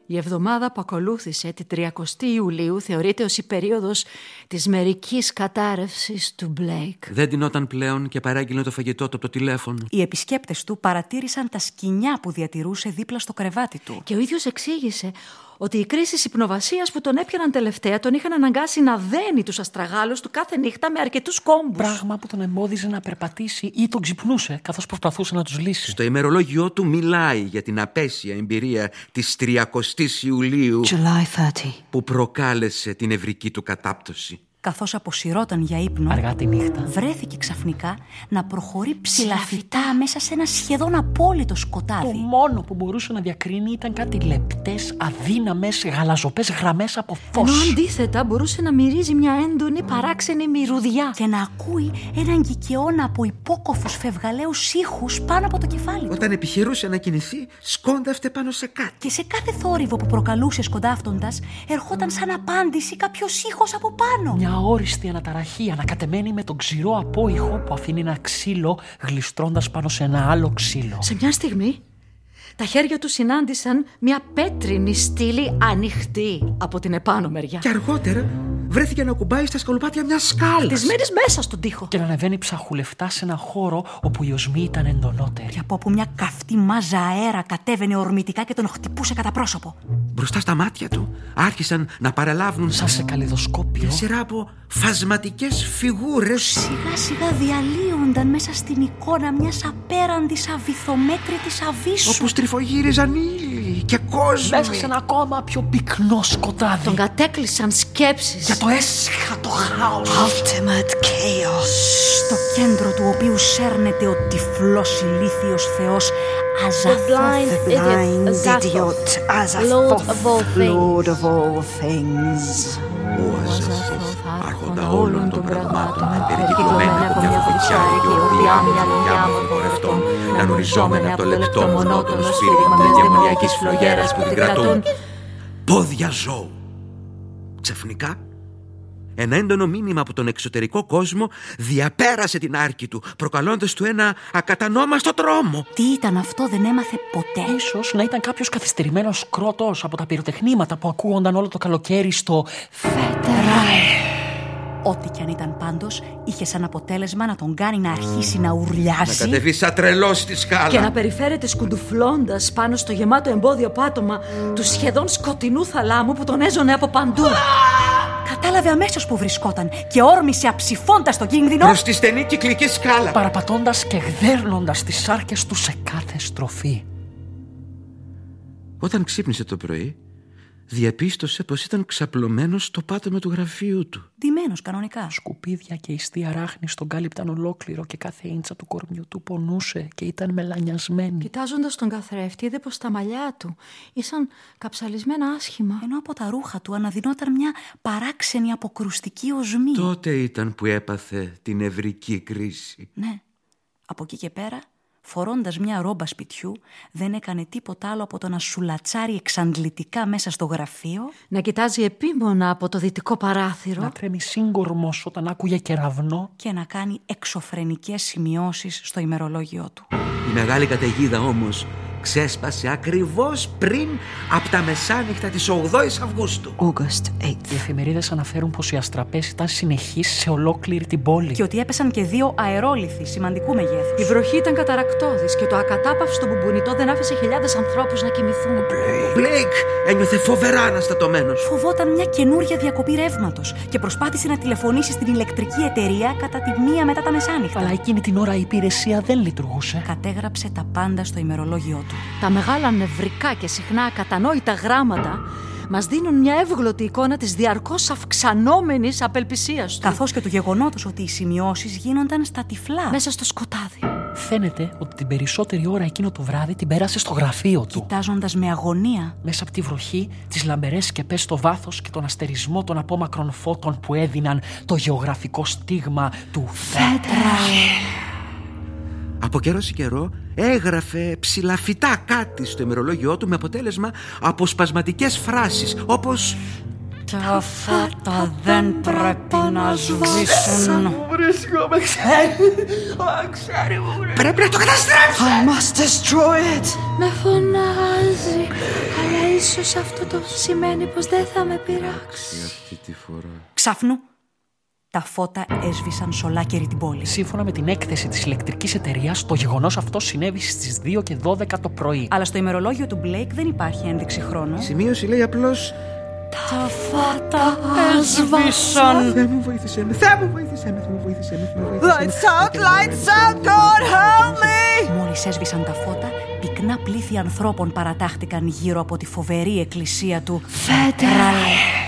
Η εβδομάδα που ακολούθησε την 30 Ιουλίου θεωρείται ως η περίοδος της μερικής κατάρρευσης του Μπλέικ. Δεν τεινόταν πλέον και παράγγειλε το φαγητό του από το τηλέφωνο. Οι επισκέπτες του παρατήρησαν τα σκοινιά που διατηρούσε δίπλα στο κρεβάτι του. Και ο ίδιος εξήγησε ότι οι κρίσεις υπνοβασίας που τον έπιαναν τελευταία τον είχαν αναγκάσει να δένει τους αστραγάλους του κάθε νύχτα με αρκετούς κόμπους. Πράγμα που τον εμπόδιζε να περπατήσει ή τον ξυπνούσε καθώς προσπαθούσε να τους λύσει. Στο ημερολόγιο του μιλάει για την απέσια εμπειρία της 30ης Ιουλίου July 30. που προκάλεσε την ευρική του κατάπτωση. Καθώς αποσυρώταν για ύπνο, Αργά τη νύχτα. βρέθηκε ξαφνικά να προχωρεί ψηλαφιτά μέσα σε ένα σχεδόν απόλυτο Το σκοτάδι. μόνο που μπορούσε να διακρίνει ήταν κάτι λεπτές, αδύναμες, γαλαζοπές γραμμές από Ενώ φως. αντίθετα μπορούσε να μυρίζει μια έντονη παράξενη μυρουδιά. Και να ακούει έναν κικαιώνα από υπόκοφους φευγαλαίους ήχους πάνω από το κεφάλι του. Όταν επιχειρούσε να κινηθεί, σκόνταυτε πάνω σε κάτι. Και σε κάθε θόρυβο που προκαλούσε σκοντάφτοντας, ερχόταν σαν απάντηση κάποιος ήχος από πάνω. Μια όριστη αναταραχή ανακατεμένη με τον ξηρό απόϊχο που αφήνει ένα ξύλο γλιστρώντας πάνω σε ένα άλλο ξύλο. Σε μια στιγμή τα χέρια του συνάντησαν μια πέτρινη στήλη ανοιχτή από την επάνω μεριά. Και αργότερα βρέθηκε να κουμπάει στα σκαλοπάτια μια σκάλας. Χτισμένης μέσα στον τοίχο. Και να ανεβαίνει ψαχουλευτά σε ένα χώρο όπου οι οσμοί ήταν εντονότεροι. Και από όπου μια καυτή μάζα αέρα κατέβαινε ορμητικά και τον χτυπούσε κατά πρόσωπο. Μπροστά στα μάτια του άρχισαν να παραλάβουν Σαν σε καλλιδοσκόπιο. μια σειρά από φασματικές φιγούρες Σιγά σιγά διαλύονταν μέσα στην εικόνα μιας απέραντης αβυθομέτρητης αβύσσου. όπως τρυφογύριζαν ήλιοι και κόσμοι. Μέσα σε ένα ακόμα πιο πυκνό σκοτάδι. Τον κατέκλυσαν σκέψεις. Για το έσχατο χάος. Ultimate chaos. Στο κέντρο του οποίου σέρνεται ο τυφλός ηλίθιος θεός Αζαθόθ. The blind idiot Lord of all Azathoth, things. Lord of all things. Ο Αζαθός, άρχοντα όλων των πραγμάτων, περικυκλωμένη από μια φωτιά αιγιοπλιά με φωτιά των πορευτών, να νουριζόμενα από το λεπτό μονότονο σφύριγμα μιας δαιμονιακής φλογέρας που την κρατούν. Πόδια ζώου. Ξαφνικά, ένα έντονο μήνυμα από τον εξωτερικό κόσμο διαπέρασε την άρκη του, προκαλώντας του ένα ακατανόμαστο τρόμο. Τι ήταν αυτό δεν έμαθε ποτέ; Ίσως να ήταν κάποιος καθυστερημένος κρότος από τα πυροτεχνήματα που ακούγονταν όλο το καλοκαίρι στο Φέτερα. Ό,τι κι αν ήταν πάντως, είχε σαν αποτέλεσμα να τον κάνει να αρχίσει να Να ουρλιάζει κατεβεί σαν τρελός στη σκάλα. Και να περιφέρεται σκουντουφλώντας πάνω στο γεμάτο εμπόδιο πάτωμα του σχεδόν σκοτεινού θαλάμου που τον έζωνε από παντού. Κατάλαβε αμέσως που βρισκόταν και όρμησε αψηφώντας τον κίνδυνο. Προς τη στενή κυκλική σκάλα. Παραπατώντας και γδέρνοντας τις σάρκες του σε κάθε στροφή. Όταν ξύπνησε το πρωί, διαπίστωσε πως ήταν ξαπλωμένος στο πάτωμα του γραφείου του. Ντυμένος κανονικά. Σκουπίδια και ιστή αράχνη τον κάλυπταν ολόκληρο και κάθε ίντσα του κορμιού του πονούσε και ήταν μελανιασμένη. Κοιτάζοντας τον καθρέφτη, είδε πως τα μαλλιά του ήσαν καψαλισμένα άσχημα. Ενώ από τα ρούχα του αναδυνόταν μια παράξενη αποκρουστική οσμή. Τότε ήταν που έπαθε την ευρική κρίση. Ναι. Από εκεί και πέρα, φορώντας μια ρόμπα σπιτιού, δεν έκανε τίποτα άλλο από το να σουλατσάρει εξαντλητικά μέσα στο γραφείο Να κοιτάζει επίμονα από το δυτικό παράθυρο. Να τρέμει σύγκορμος όταν άκουγε κεραυνό. και να κάνει εξωφρενικές σημειώσεις στο ημερολόγιο του. Η μεγάλη καταιγίδα όμως ξέσπασε ακριβώς πριν από τα μεσάνυχτα της 8ης Αυγούστου. August 8th. Οι εφημερίδες αναφέρουν πως οι αστραπές ήταν συνεχείς σε ολόκληρη την πόλη. Και ότι έπεσαν και δύο αερόλιθοι σημαντικού μεγέθους. Η βροχή ήταν καταρακτώδης και το ακατάπαυστο μπουμπουνιτό δεν άφησε χιλιάδες ανθρώπους να κοιμηθούν. Ο Μπλέικ ένιωθε φοβερά αναστατωμένος. Φοβόταν μια καινούρια διακοπή ρεύματος και προσπάθησε να τηλεφωνήσει στην ηλεκτρική εταιρεία κατά τη μία μετά τα μεσάνυχτα. Αλλά εκείνη την ώρα η υπηρεσία δεν λειτουργούσε. Κατέγραψε τα πάντα στο ημερολόγιο του. Τα μεγάλα νευρικά και συχνά ακατανόητα γράμματα μας δίνουν μια εύγλωτη εικόνα της διαρκώς αυξανόμενης απελπισίας του. Καθώς και του γεγονότος ότι οι σημειώσεις γίνονταν στα τυφλά. Μέσα στο σκοτάδι. Φαίνεται ότι την περισσότερη ώρα εκείνο το βράδυ την πέρασε στο γραφείο του. Κοιτάζοντας με αγωνία Μέσα από τη βροχή, τις λαμπερές σκεπές στο βάθος και τον αστερισμό των απόμακρων φώτων που έδιναν το γεωγραφικό στίγμα του Φέτρα. Από καιρό σε καιρό έγραφε ψηλαφιτά κάτι στο ημερολόγιό του με αποτέλεσμα αποσπασματικές φράσεις όπως Τα φώτα δεν πρέπει να σβήσουν. «Πρέπει να το καταστρέψω!» I must destroy it. Με φωνάζει, αλλά ίσως αυτό το σημαίνει πως δεν θα με πειράξει. Αυτή τη φορά Ξάφνου, τα φώτα έσβησαν σε ολάκερη την πόλη. Σύμφωνα με την έκθεση της ηλεκτρικής εταιρείας, το γεγονός αυτό συνέβη στις 2 και 12 το πρωί. Αλλά στο ημερολόγιο του Μπλέικ δεν υπάρχει ένδειξη χρόνου. Η σημείωση λέει απλώς Τα φώτα έσβησαν. «Θεέ μου βοήθησέ με, Θεέ μου βοήθησέ με, Θεέ μου βοήθησέ με, Θεέ μου βοήθησέ με». Lights out, lights out, God help me! Μόλις έσβησαν τα φώτα, πυκνά πλήθη ανθρώπων παρατάχτηκαν γύρω από τη φοβερή εκκλησία του Φέτρα.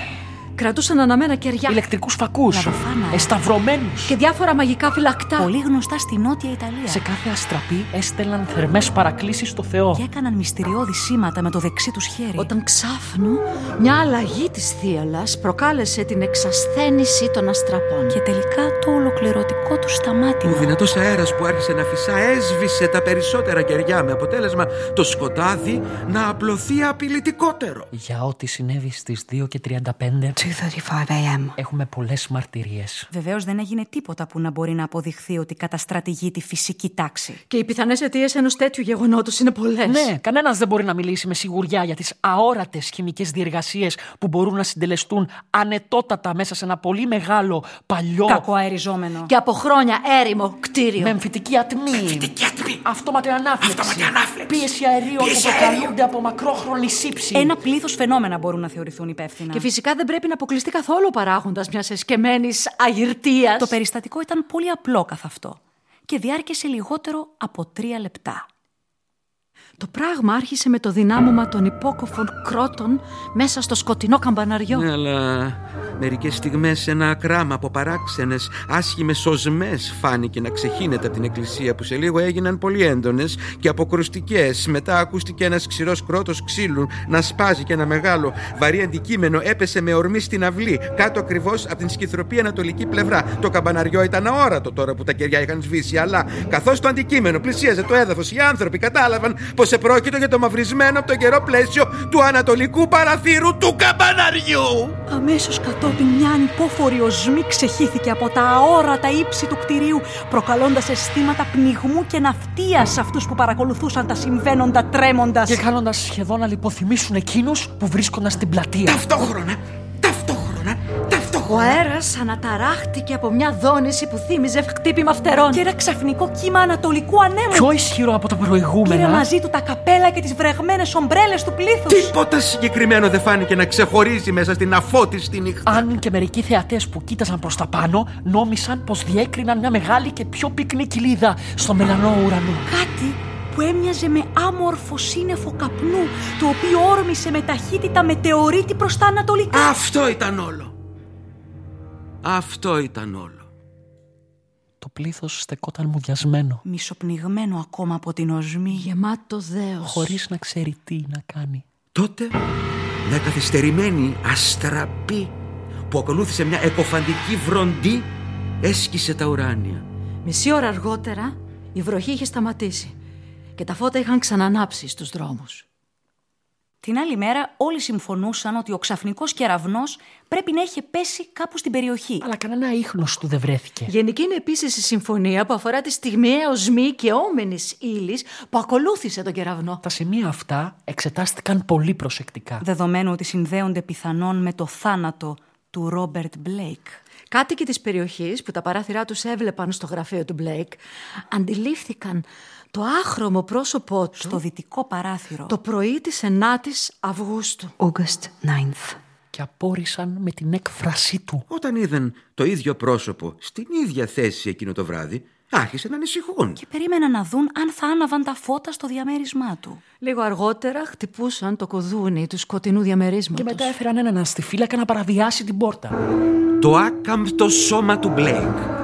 Κρατούσαν αναμένα κεριά. Ηλεκτρικούς φακούς. Λαδοφάνα. Εσταυρωμένους. Και διάφορα μαγικά φυλακτά. Πολύ γνωστά στη Νότια Ιταλία. Σε κάθε αστραπή έστελναν θερμές παρακλήσεις στο Θεό. Και έκαναν μυστηριώδη σήματα με το δεξί τους χέρι. Όταν ξάφνου μια αλλαγή της θύελας προκάλεσε την εξασθένηση των αστραπών. Και τελικά το ολοκληρωτικό του σταμάτημα. Ο δυνατός αέρας που άρχισε να φυσά έσβησε τα περισσότερα κεριά με αποτέλεσμα το σκοτάδι να απλωθεί απειλητικότερο. Για ό,τι συνέβη στις 2 και 35 2:35 a.m. έχουμε πολλές μαρτυρίες. Βεβαίως δεν έγινε τίποτα που να μπορεί να αποδειχθεί ότι καταστρατηγεί τη φυσική τάξη. Και οι πιθανές αιτίες ενός τέτοιου γεγονότος είναι πολλές. Ναι, κανένας δεν μπορεί να μιλήσει με σιγουριά για τις αόρατες χημικές διεργασίες που μπορούν να συντελεστούν ανετότατα μέσα σε ένα πολύ μεγάλο παλιό. Κακοαεριζόμενο. Και από χρόνια έρημο κτίριο. Με εμφυτική ατμή. Εμφυτική ατμή. Αυτόματη ανάφλεξη. Αυτόματη ανάφλεξη. Πίεση αερίων Πίεση που αερίων. προκαλούνται από μακρόχρονη σύψη. Ένα πλήθος φαινόμενα μπορούν να θεωρηθούν υπεύθυνα. Και φυσικά δεν πρέπει να αποκλειστεί καθόλου ο παράγοντας μιας εσκεμμένης αγυρτίας. Το περιστατικό ήταν πολύ απλό καθ' αυτό και διάρκεσε λιγότερο από τρία λεπτά. Το πράγμα άρχισε με το δυνάμωμα των υπόκοφων κρότων μέσα στο σκοτεινό καμπαναριό. Ναι, αλλά μερικές στιγμές ένα ακράμα από παράξενες, άσχημες οσμές φάνηκε να ξεχύνεται από την εκκλησία που σε λίγο έγιναν πολύ έντονες και αποκρουστικές. Μετά ακούστηκε ένας ξηρός κρότος ξύλου να σπάζει και ένα μεγάλο βαρύ αντικείμενο έπεσε με ορμή στην αυλή, κάτω ακριβώς από την σκυθροπή ανατολική πλευρά. Το καμπαναριό ήταν αόρατο τώρα που τα κεριά είχαν σβήσει, αλλά καθώς το αντικείμενο πλησίαζε το έδαφος, οι άνθρωποι κατάλαβαν πως επρόκειτο για το μαυρισμένο από τον καιρό πλαίσιο του ανατολικού παραθύρου του καμπαναριού. Αμέσως κατόπιν μια ανυπόφορη οσμή ξεχύθηκε από τα αόρατα ύψη του κτηρίου, προκαλώντας αισθήματα πνιγμού και ναυτίας σε αυτούς που παρακολουθούσαν τα συμβαίνοντα τρέμοντας. Και κάνοντα σχεδόν να λιποθυμήσουν εκείνους που βρίσκονταν στην πλατεία. Ταυτόχρονα, ταυτόχρονα, ταυτόχρονα. Ο αέρα αναταράχτηκε από μια δόνηση που θύμιζε χτύπημα φτερών. Και ένα ξαφνικό κύμα ανατολικού ανέμου. Πιο ισχυρό από τα Πήρε προηγούμενα. μαζί του τα καπέλα και τις βρεγμένες ομπρέλες του πλήθους. Τίποτα συγκεκριμένο δεν φάνηκε να ξεχωρίζει μέσα στην αφώτιστη νύχτα. Αν και μερικοί θεατές που κοίταζαν προς τα πάνω νόμισαν πως διέκριναν μια μεγάλη και πιο πυκνή κοιλίδα στο μελανό ουρανό. Κάτι που έμοιαζε με άμορφο σύννεφο καπνού, το οποίο όρμησε με ταχύτητα μετεωρίτη προς τα ανατολικά. Αυτό ήταν όλο. Αυτό ήταν όλο. Το πλήθος στεκόταν μουδιασμένο, Μισοπνιγμένο ακόμα από την οσμή. Γεμάτο δέος. χωρίς να ξέρει τι να κάνει. Τότε μια καθυστερημένη αστραπή που ακολούθησε μια εκοφαντική βροντή έσκησε τα ουράνια. Μισή ώρα αργότερα η βροχή είχε σταματήσει και τα φώτα είχαν ξανανάψει στους δρόμους. Την άλλη μέρα όλοι συμφωνούσαν ότι ο ξαφνικός κεραυνός πρέπει να είχε πέσει κάπου στην περιοχή. Αλλά κανένα ίχνος του δεν βρέθηκε. Γενική είναι επίσης η συμφωνία που αφορά τη στιγμιαία οσμή και όμενης ύλης που ακολούθησε τον κεραυνό. Τα σημεία αυτά εξετάστηκαν πολύ προσεκτικά. Δεδομένου ότι συνδέονται πιθανόν με το θάνατο του Ρόμπερτ Μπλέικ. Κάτοικοι της περιοχής που τα παράθυρά τους έβλεπαν στο γραφείο του Μπλέικ αντιλήφθηκαν το άχρωμο πρόσωπό του Στο δυτικό παράθυρο. το πρωί της 9ης Αυγούστου. August 9th. Και απόρησαν με την έκφραση του. Όταν είδαν το ίδιο πρόσωπο στην ίδια θέση εκείνο το βράδυ, άρχισαν να ανησυχούν. Και περίμεναν να δουν αν θα άναβαν τα φώτα στο διαμέρισμά του. Λίγο αργότερα χτυπούσαν το κουδούνι του σκοτεινού διαμερίσματος. Και μετά έφεραν έναν αστιφύλακα να παραβιάσει την πόρτα. Το άκαμπτο σώμα του Μπλέικ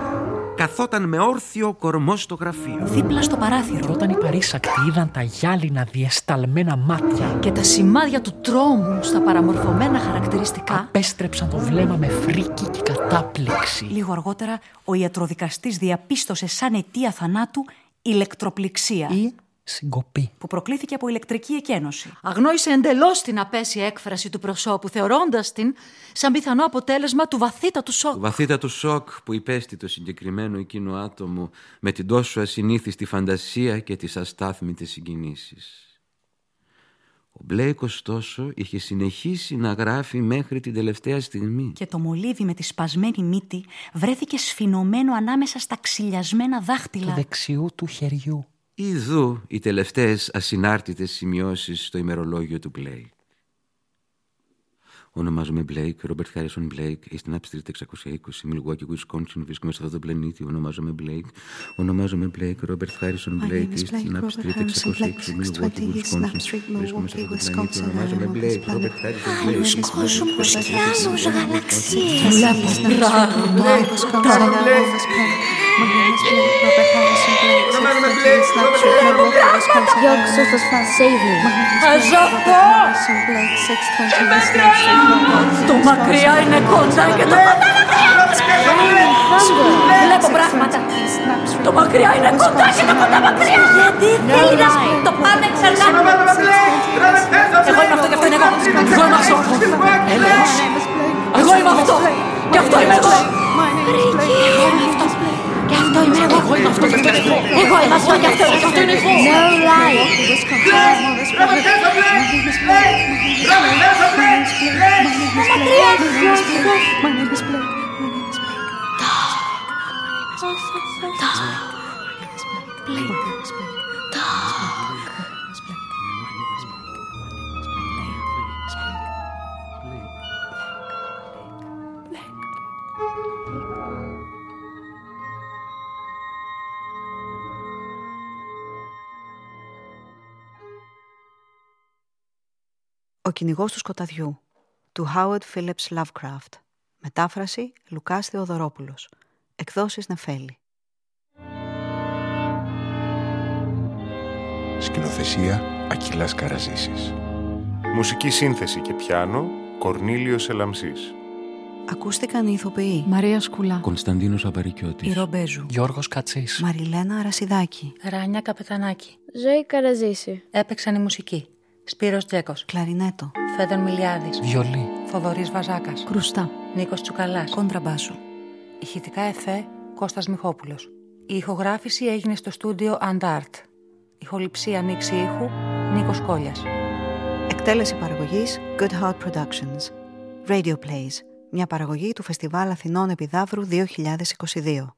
καθόταν με όρθιο κορμό στο γραφείο. Δίπλα στο Και παράθυρο. όταν οι παρήσακτοι είδαν τα γυάλινα διεσταλμένα μάτια, και τα σημάδια του τρόμου στα παραμορφωμένα χαρακτηριστικά απέστρεψαν το βλέμμα με φρίκη και κατάπληξη. Λίγο αργότερα, ο ιατροδικαστής διαπίστωσε σαν αιτία θανάτου ηλεκτροπληξία, Ή συγκοπή. που προκλήθηκε από ηλεκτρική εκένωση. αγνόησε εντελώς την απέσια έκφραση του προσώπου θεωρώντας την σαν πιθανό αποτέλεσμα του βαθύτατου σοκ. Το βαθύτατο σοκ που υπέστη το συγκεκριμένο εκείνο άτομο με την τόσο ασυνήθιστη φαντασία και τις αστάθμητες συγκινήσεις. Ο Μπλέικ ωστόσο είχε συνεχίσει να γράφει μέχρι την τελευταία στιγμή. Και το μολύβι με τη σπασμένη μύτη βρέθηκε σφινωμένο ανάμεσα στα ξυλιασμένα Του δάχτυλα. δεξιού του χεριού. Ιδού οι τελευταίες ασυνάρτητες σημειώσεις στο ημερολόγιο του Μπλέικ. Ονομάζομαι Blake, Robert Harrison Blake, Eastern Upstreet 620, Milwaukee, Wisconsin, βρίσκομαι σε αυτό το πλανήτη. Ονομάζομαι Blake, ονομάζομαι Blake, Robert Harrison Blake, Eastern Upstreet 620, Milwaukee, Wisconsin, βρίσκομαι σε αυτό το πλανήτη. Ονομάζομαι Blake, Robert Harrison Blake, Άλλους κόσμους και άλλους γαλαξίες. Βλέπω πράγματα. Τα Blake. Μαγνήτη, το μακριά είναι κοντά και το κοντά είναι Βλέπω πράγματα. Το μακριά είναι κοντά και το κοντά μακριά. Γιατί θέλει να το πάνε ξανά. Εγώ είμαι αυτό και αυτό είναι εγώ. Εγώ είμαι αυτό. Έλεγχος. Εγώ είμαι αυτό. Και αυτό είμαι εγώ. Εγώ είμαι αυτό. Και αυτό είμαι εγώ. Εγώ είμαι αυτό και αυτό είναι εγώ. Εγώ είμαι αυτό και αυτό και αυτό είναι εγώ. No lie. Ο κυνηγός του σκοταδιού του Howard Phillips Lovecraft Μετάφραση Λουκάς Θεοδωρόπουλος Εκδόσεις Νεφέλη Σκηνοθεσία Ακυλάς Καραζήσης Μουσική σύνθεση και πιάνο Κορνίλιος Ελαμσής Ακούστηκαν οι ηθοποιοί Μαρία Σκουλά. Κωνσταντίνος Αβαρικιώτης. Ηρωμπέζου Γιώργος Κατσής. Μαριλένα Αρασιδάκη Ράνια Καπετανάκη. Ζωή Καραζήση. Έπαιξαν η μουσική. Σπύρος Τζέκος. Κλαρινέτο Φέδων Μιλιάδης. Βιολί. Θοδωρής Βαζάκας. Κρουστά. Νίκος Τσουκαλάς. Κόντραμπάσο Ηχητικά εφέ Κώστας Μιχόπουλος. Η ηχογράφηση έγινε στο στούντιο Αντάρτ. Ηχοληψία μίξη ήχου Νίκος Κόλιας. Εκτέλεση παραγωγής Good Heart Productions Radio Plays Μια παραγωγή του Φεστιβάλ Αθηνών Επιδαύρου 2022